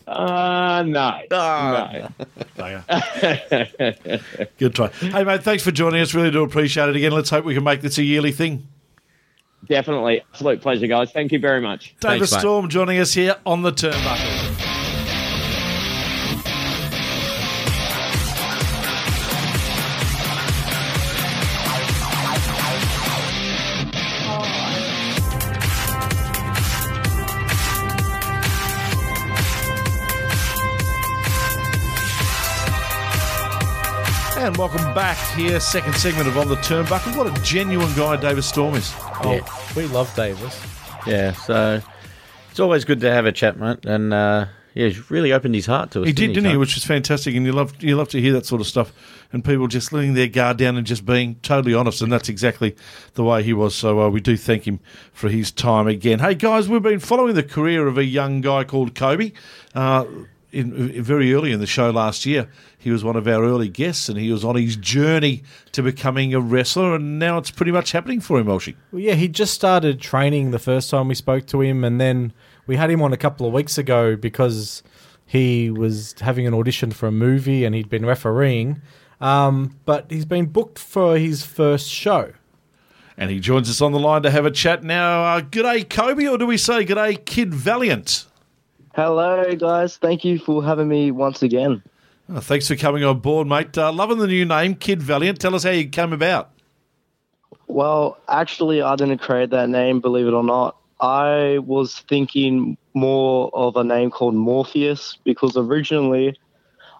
Uh, no. Ah. no. Good try. Hey, mate, thanks for joining us. Really do appreciate it again. Let's hope we can make this a yearly thing. Definitely. Absolute pleasure, guys. Thank you very much. Davis Thanks, mate. Storm joining us here on the turnbuckle. Welcome back here, second segment of On the Turnbuckle. What a genuine guy Davis Storm is. Oh, we love Davis. Yeah, so it's always good to have a chat, mate. And uh, yeah, he's really opened his heart to us. He did, didn't he? Which is fantastic, and you love you love to hear that sort of stuff, and people just letting their guard down and just being totally honest, and that's exactly the way he was. So uh, we do thank him for his time again. Hey guys, we've been following the career of a young guy called Kobe. Uh, in, very early in the show last year, he was one of our early guests, and he was on his journey to becoming a wrestler, and now it's pretty much happening for him, Elshie. Well, yeah, he just started training the first time we spoke to him, and then we had him on a couple of weeks ago because he was having an audition for a movie and he'd been refereeing. Um, but he's been booked for his first show. And he joins us on the line to have a chat now. Uh, g'day, Kobe, or do we say g'day, Kid Valiant? Hello, guys. Thank you for having me once again. Oh, thanks for coming on board, mate. Uh, loving the new name, Kid Valiant. Tell us how you came about. Well, actually, I didn't create that name, believe it or not. I was thinking more of a name called Morpheus because originally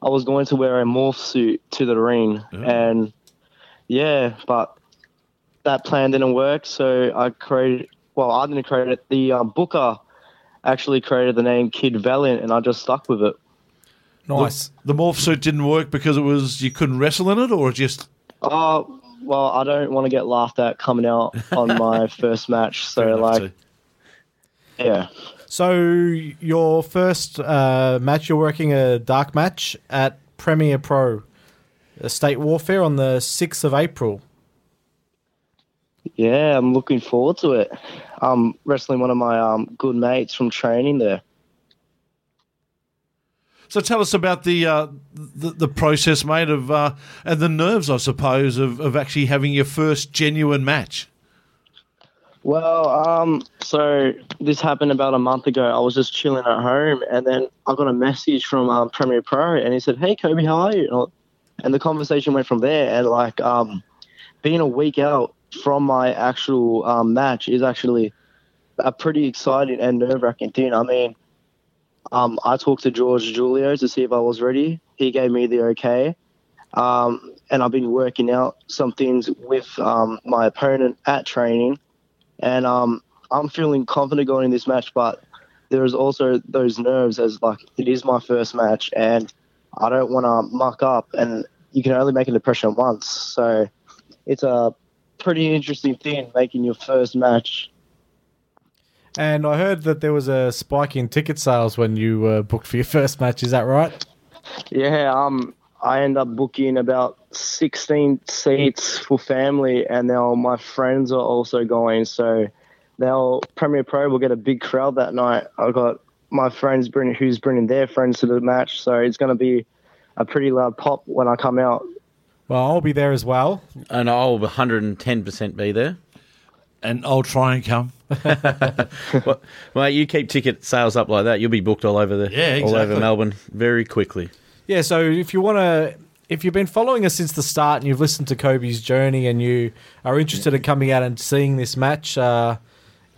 I was going to wear a morph suit to the ring. And yeah, but that plan didn't work. So I created, well, I didn't create it. The uh, booker actually created the name Kid Valiant, and I just stuck with it. Nice. The morph suit didn't work because it was you couldn't wrestle in it, or just Oh, well, I don't want to get laughed at coming out on my first match. So, like, too. yeah. So your first uh, match, you're working a dark match at Premier Pro State Warfare on the 6th of April. Yeah, I'm looking forward to it. I'm wrestling one of my um, good mates from training there. So tell us about the uh, the, the process, mate, of uh, and the nerves, I suppose, of, of actually having your first genuine match. Well, um, so this happened about a month ago. I was just chilling at home, and then I got a message from um, Premier Pro, and he said, "Hey, Kobe, how are you?" And the conversation went from there. And like, um, being a week out from my actual um, match is actually a pretty exciting and nerve wracking thing. I mean, um, I talked to George Julio to see if I was ready. He gave me the okay. Um, and I've been working out some things with um, my opponent at training. And um, I'm feeling confident going in this match, but there's also those nerves as like it is my first match and I don't want to muck up. And you can only make an impression once. So it's a pretty interesting thing making your first match And I heard that there was a spike in ticket sales when you uh, booked for your first match. Is that right? Yeah, um, I end up booking about 16 seats for family, and now my friends are also going. So now Premier Pro will get a big crowd that night. I've got my friends bring who's bringing their friends to the match, so it's going to be a pretty loud pop when I come out. Well, I'll be there as well. And I'll 110% be there. And I'll try and come. well, mate, you keep ticket sales up like that, you'll be booked all over the Yeah, all over. Melbourne very quickly. Yeah, so if you want to, if you've been following us since the start and you've listened to Kobe's journey and you are interested in coming out and seeing this match, uh,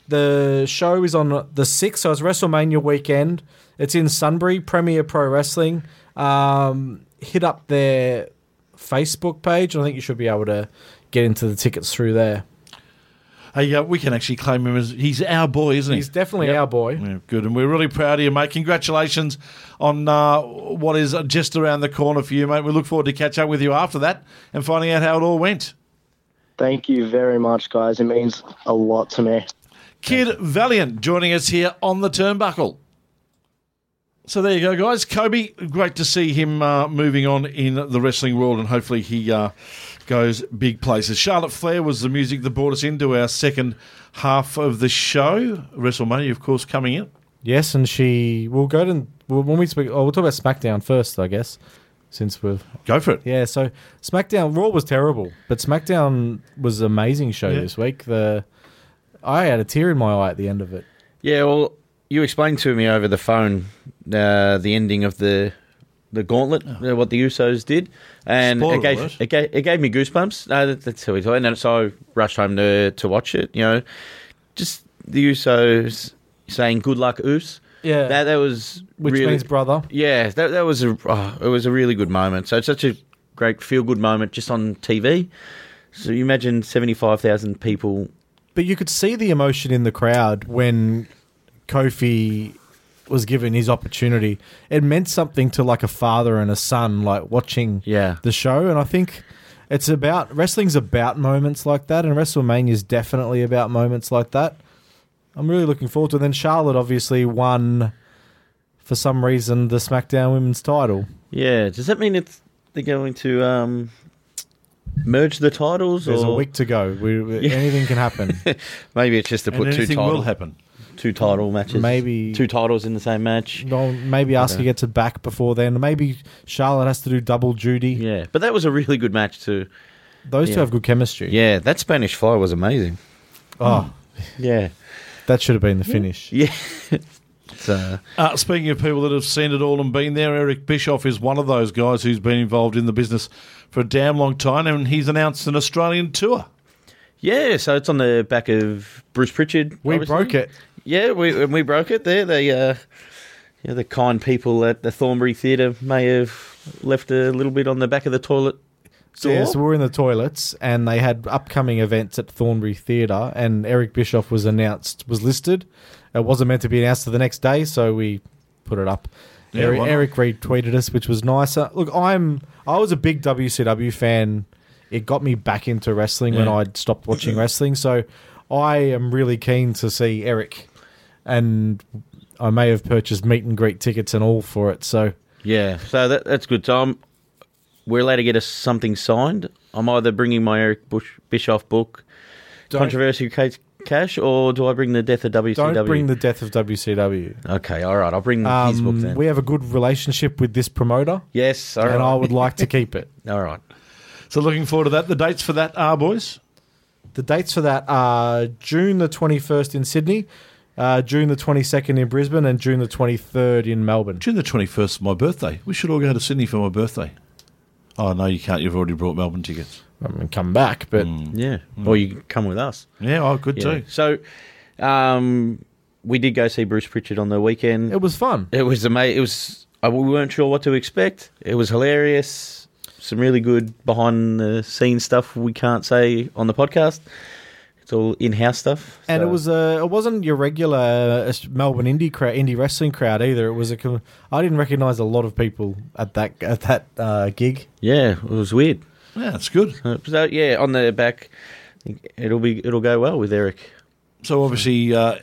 the show is on the 6th, so it's WrestleMania weekend. It's in Sunbury, Premier Pro Wrestling. Um, hit up their Facebook page, I think you should be able to get into the tickets through there. Hey, uh, we can actually claim him as he's our boy, isn't he? He's definitely our boy. Yeah, good, and we're really proud of you, mate. Congratulations on uh, what is just around the corner for you, mate. We look forward to catch up with you after that and finding out how it all went. Thank you very much, guys. It means a lot to me. Kid Valiant joining us here on the turnbuckle. So there you go, guys. Kobe, great to see him uh, moving on in the wrestling world, and hopefully he uh, goes big places. Charlotte Flair was the music that brought us into our second half of the show. WrestleMania, of course, coming in. Yes, and she will go to when we speak. Oh, we'll talk about SmackDown first, I guess, since we've Go for it. Yeah, so SmackDown Raw was terrible, but SmackDown was an amazing show Yeah. this week. The I had a tear in my eye at the end of it. Yeah, well, you explained to me over the phone uh, the ending of the the gauntlet, uh, what the Usos did, and it gave, it gave it gave me goosebumps. Uh, that, that's how we thought, and so I rushed home to to watch it. You know, just the Usos saying "Good luck, Us." Yeah, That that was which really, means brother. Yeah, that that was a oh, it was a really good moment. So it's such a great feel good moment just on TV. So you imagine seventy five thousand people. But you could see the emotion in the crowd when Kofi was given his opportunity. It meant something to like a father and a son, like watching Yeah. the show. And I think it's about wrestling's about moments like that, and WrestleMania is definitely about moments like that. I'm really looking forward to it. Then Charlotte obviously won for some reason the SmackDown Women's title. Yeah, does that mean it's they're going to um, merge the titles? There's or a week to go. We, we- Anything can happen. Maybe it's just to And put two anything title, will happen. Two title matches. Maybe- two titles in the same match. no, maybe Asuka gets it back before then. Maybe Charlotte has to do double duty. Yeah, but that was a really good match too. Those two have good chemistry. Yeah, that Spanish Fly was amazing. Oh, Yeah, that should have been the finish. yeah. so Uh, speaking of people that have seen it all and been there, Eric Bischoff is one of those guys who's been involved in the business for a damn long time, and he's announced an Australian tour. yeah, so it's on the back of Bruce Pritchard. We obviously. broke it. Yeah, we and we broke it there. They, uh, yeah, the kind people at the Thornbury Theatre may have left a little bit on the back of the toilet. door. Yeah, so we're in the toilets, and they had upcoming events at Thornbury Theatre, and Eric Bischoff was announced, was listed. It wasn't meant to be announced to the next day, so we put it up. Yeah, Eric. Eric retweeted us, which was nice. Uh, look, I'm I was a big WCW fan. It got me back into wrestling when I'd stopped watching wrestling, so I am really keen to see Eric, and I may have purchased meet and greet tickets and all for it. So Yeah, so that, that's good. So I'm, we're allowed to get us something signed. I'm either bringing my Eric Bush, Bischoff book, Don't- Controversy Creates Cash, or do I bring the Death of WCW? don't bring the death of WCW. Okay, all right, I'll bring his book Um, then. we have a good relationship with this promoter, yes, all right. and I would like to keep it. all right. So looking forward to that. The dates for that are, boys? The dates for that are June the 21st in Sydney, uh, June the 22nd in Brisbane, and June the 23rd in Melbourne. June the 21st is my birthday. We should all go to Sydney for my birthday. Oh no, you can't. You've already brought Melbourne tickets. I mean, come back, but Yeah. Or you come with us. Yeah, oh, good Yeah. too. So, um, we did go see Bruce Pritchard on the weekend. it was fun. It was amazing. It was. uh, We weren't sure what to expect. It was hilarious. Some really good behind the scenes stuff we can't say on the podcast. It's all in house stuff. And it was uh, it wasn't your regular uh, Melbourne indie crowd, indie wrestling crowd either. It was a com- I didn't recognize a lot of people at that at that uh, gig. yeah, it was weird. Yeah, it's good. Uh, So yeah, on the back, it'll be it'll go well with Eric. So obviously, uh,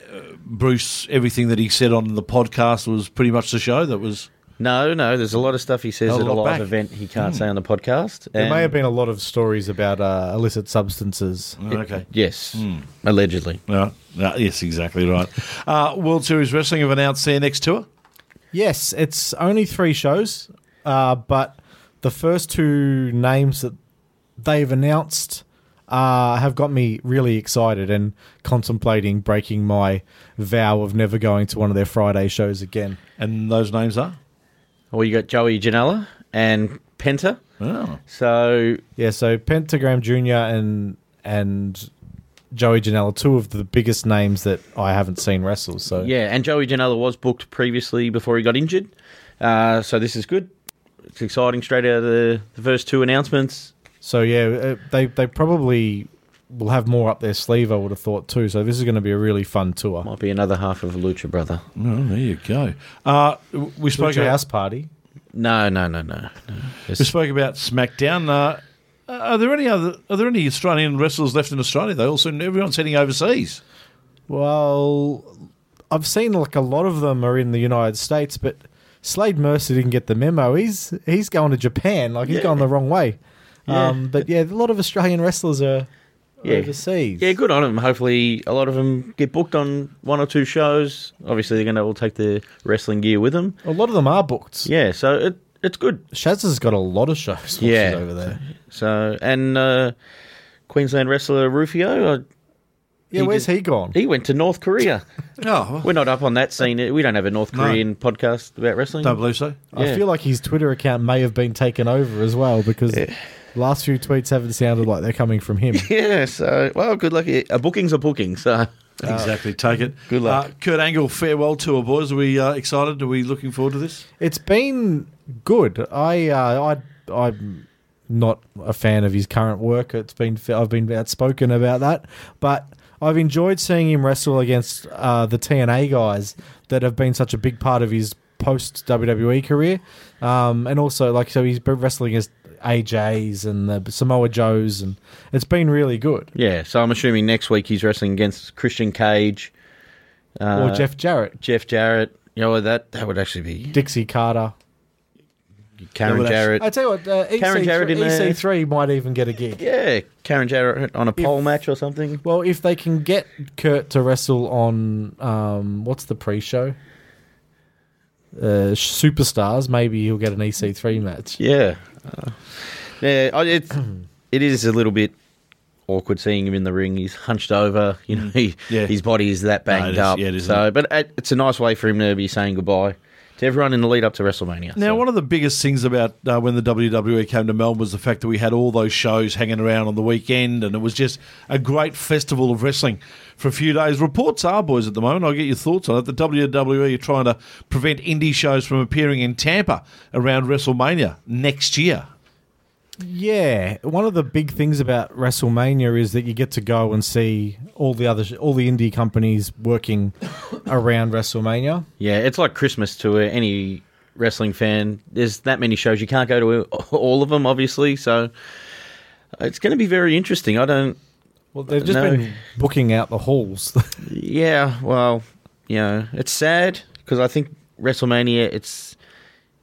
Bruce, everything that he said on the podcast was pretty much the show. That was No, no, there's a lot of stuff he says Held at a a lot live back. event he can't say on the podcast. There and- may have been a lot of stories about uh, illicit substances. okay. Yes, allegedly. Yeah, yeah, yes, exactly right. Uh, World Series Wrestling have announced their next tour. Yes, it's only three shows, uh, but the first two names that they've announced uh, have got me really excited and contemplating breaking my vow of never going to one of their Friday shows again. And those names are? Well, you got Joey Janela and Penta. Oh. So Yeah, so Pentagon Junior and and Joey Janela, two of the biggest names that I haven't seen wrestle. So yeah, and Joey Janela was booked previously before he got injured. Uh, so this is good. It's exciting. Straight out of the, the first two announcements. So yeah, uh, they they probably will have more up their sleeve. I would have thought too. So this is going to be a really fun tour. Might be another half of a Lucha Brother. Oh, there you go. Uh, we spoke Lucha about House Party. No, no, no, no. no. we spoke about SmackDown. Uh, are there any other? Are there any Australian wrestlers left in Australia? They also everyone's heading overseas. Well, I've seen like a lot of them are in the United States, but Slade Mercer didn't get the memo. He's he's going to Japan. Like he's Yeah. going the wrong way. Yeah. Um, but yeah, a lot of Australian wrestlers are Yeah. overseas. Yeah, good on them. Hopefully, a lot of them get booked on one or two shows. Obviously, they're going to all take their wrestling gear with them. A lot of them are booked. Yeah, so it it's good. Shaz has got a lot of shows Yeah. over there. So and uh, Queensland wrestler Rufio, uh, Yeah, He where's did- he gone? he went to North Korea. Oh, We're not up on that scene. We don't have a North No. Korean podcast about wrestling. don't believe so. I feel like his Twitter account may have been taken over as well because the last few tweets haven't sounded like they're coming from him. Yeah, so well, good luck. A booking's a booking. So Exactly. Take it. Good luck. Uh, Kurt Angle farewell tour, boys. Are we uh, excited? Are we looking forward to this? It's been good. I uh, I I'm not a fan of his current work. It's been I've been outspoken about that, but I've enjoyed seeing him wrestle against uh, the TNA guys that have been such a big part of his post WWE career, um, and also like so he's been wrestling as AJ's and the Samoa Joes, and it's been really good. yeah, so I'm assuming next week he's wrestling against Christian Cage uh, or Jeff Jarrett, Jeff Jarrett. You know that that would actually be Dixie Carter. Karen would actually- Jarrett. I tell you what, uh, Karen EC3, Jarrett in. EC3 might even get a gig. Yeah, Karen Jarrett on a pole match or something. Well, if they can get Kurt to wrestle on um, what's the pre-show? Uh, superstars, maybe he'll get an EC3 match. Yeah, uh, yeah. I- It's a little bit awkward seeing him in the ring. He's hunched over. You know, he, Yeah. his body is that No, banged is. up. Yeah, it is, so, but it, it's a nice way for him to be saying goodbye to everyone in the lead up to WrestleMania. Now, So- one of the biggest things about uh, when the WWE came to Melbourne was the fact that we had all those shows hanging around on the weekend, and it was just a great festival of wrestling for a few days. Reports are, boys, at the moment, I'll get your thoughts on it. The WWE are trying to prevent indie shows from appearing in Tampa around WrestleMania next year. Yeah, one of the big things about WrestleMania is that you get to go and see all the other all the indie companies working around WrestleMania. yeah, it's like Christmas to any wrestling fan. There's that many shows you can't go to all of them, obviously. So it's going to be very interesting. I don't. Well, they've just No. been booking out the halls. Yeah, well, you know, it's sad because I think WrestleMania. It's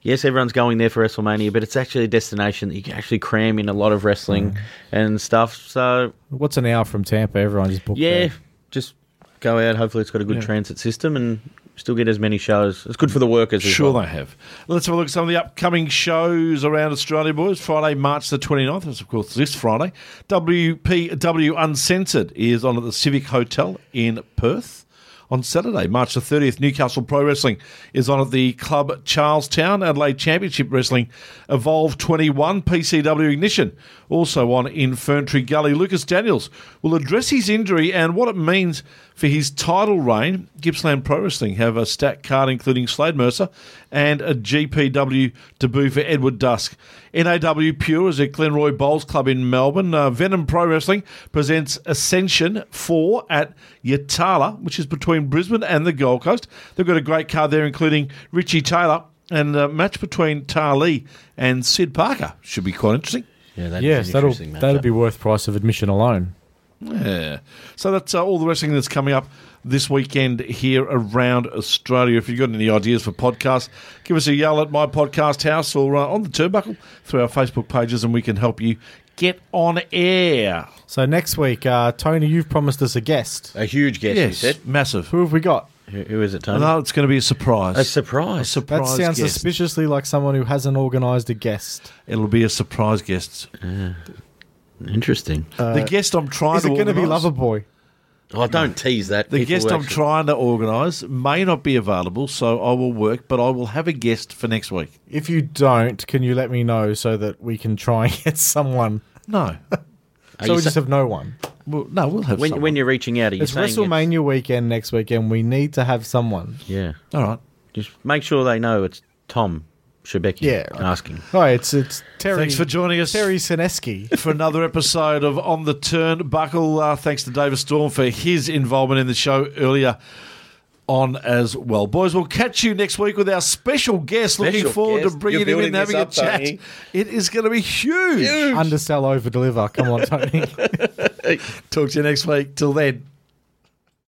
yes, everyone's going there for WrestleMania, but it's actually a destination that you can actually cram in a lot of wrestling mm. and stuff. So What's an hour from Tampa? Everyone just booked. yeah, there. just go out. Hopefully, it's got a good transit system and still get as many shows. It's good for the workers. As Sure, well. they have. Let's have a look at some of the upcoming shows around Australia, boys. Friday, March the 29th, that's of course this Friday. WPW Uncensored is on at the Civic Hotel in Perth. On Saturday, March the 30th. Newcastle Pro Wrestling is on at the Club Charlestown. Adelaide Championship Wrestling Evolve 21 PCW Ignition also on in Ferntree Gully. Lucas Daniels will address his injury and what it means for his title reign. Gippsland Pro Wrestling have a stat card including Slade Mercer and a GPW debut for Edward Dusk. NAW Pure is at Glenroy Bowls Club in Melbourne. Uh, Venom Pro Wrestling presents Ascension 4 at Yatala, which is between Brisbane and the Gold Coast. They've got a great card there, including Richie Taylor and a match between Tali and Sid Parker. Should be quite interesting. Yeah, that Yes, is an that'll interesting that'd matchup. be worth price of admission alone. Yeah. So that's uh, all the wrestling that's coming up this weekend here around Australia. If you've got any ideas for podcasts, give us a yell at my podcast house or uh, on the turnbuckle through our Facebook pages and we can help you get on air. So next week, uh, Tony, you've promised us a guest. a huge guess. yes, You said. massive. Who have we got? Who, who is it, Tony? No, it's going to be a surprise. A surprise. A surprise That sounds guest. suspiciously like someone who hasn't organised a guest. It'll be a surprise guest. Interesting. the guest I'm trying Is to it going to be organise- Loverboy? Oh, don't tease that. The People guest I'm actually- trying to organise may not be available, so I will work, but I will have a guest for next week. If you don't, can you let me know so that we can try and get someone? No. Are so you we just sa- have no one. well, no, we'll have when, someone. when you're reaching out, are you It's saying WrestleMania weekend next weekend. We need to have someone. yeah. All right. Just make sure they know it's Tom Shebeki Yeah. asking. Hi, it's it's Terry. Thanks for joining us. Terry Sineski. for another episode of On the Turnbuckle. Uh, thanks to David Storm for his involvement in the show earlier on as well. Boys, we'll catch you next week with our special guest. Looking forward guest. to bringing You're him in and having this a chat. Tony. It is going to be huge. Undersell, over deliver. Come on, Tony. Talk to you next week. Till then.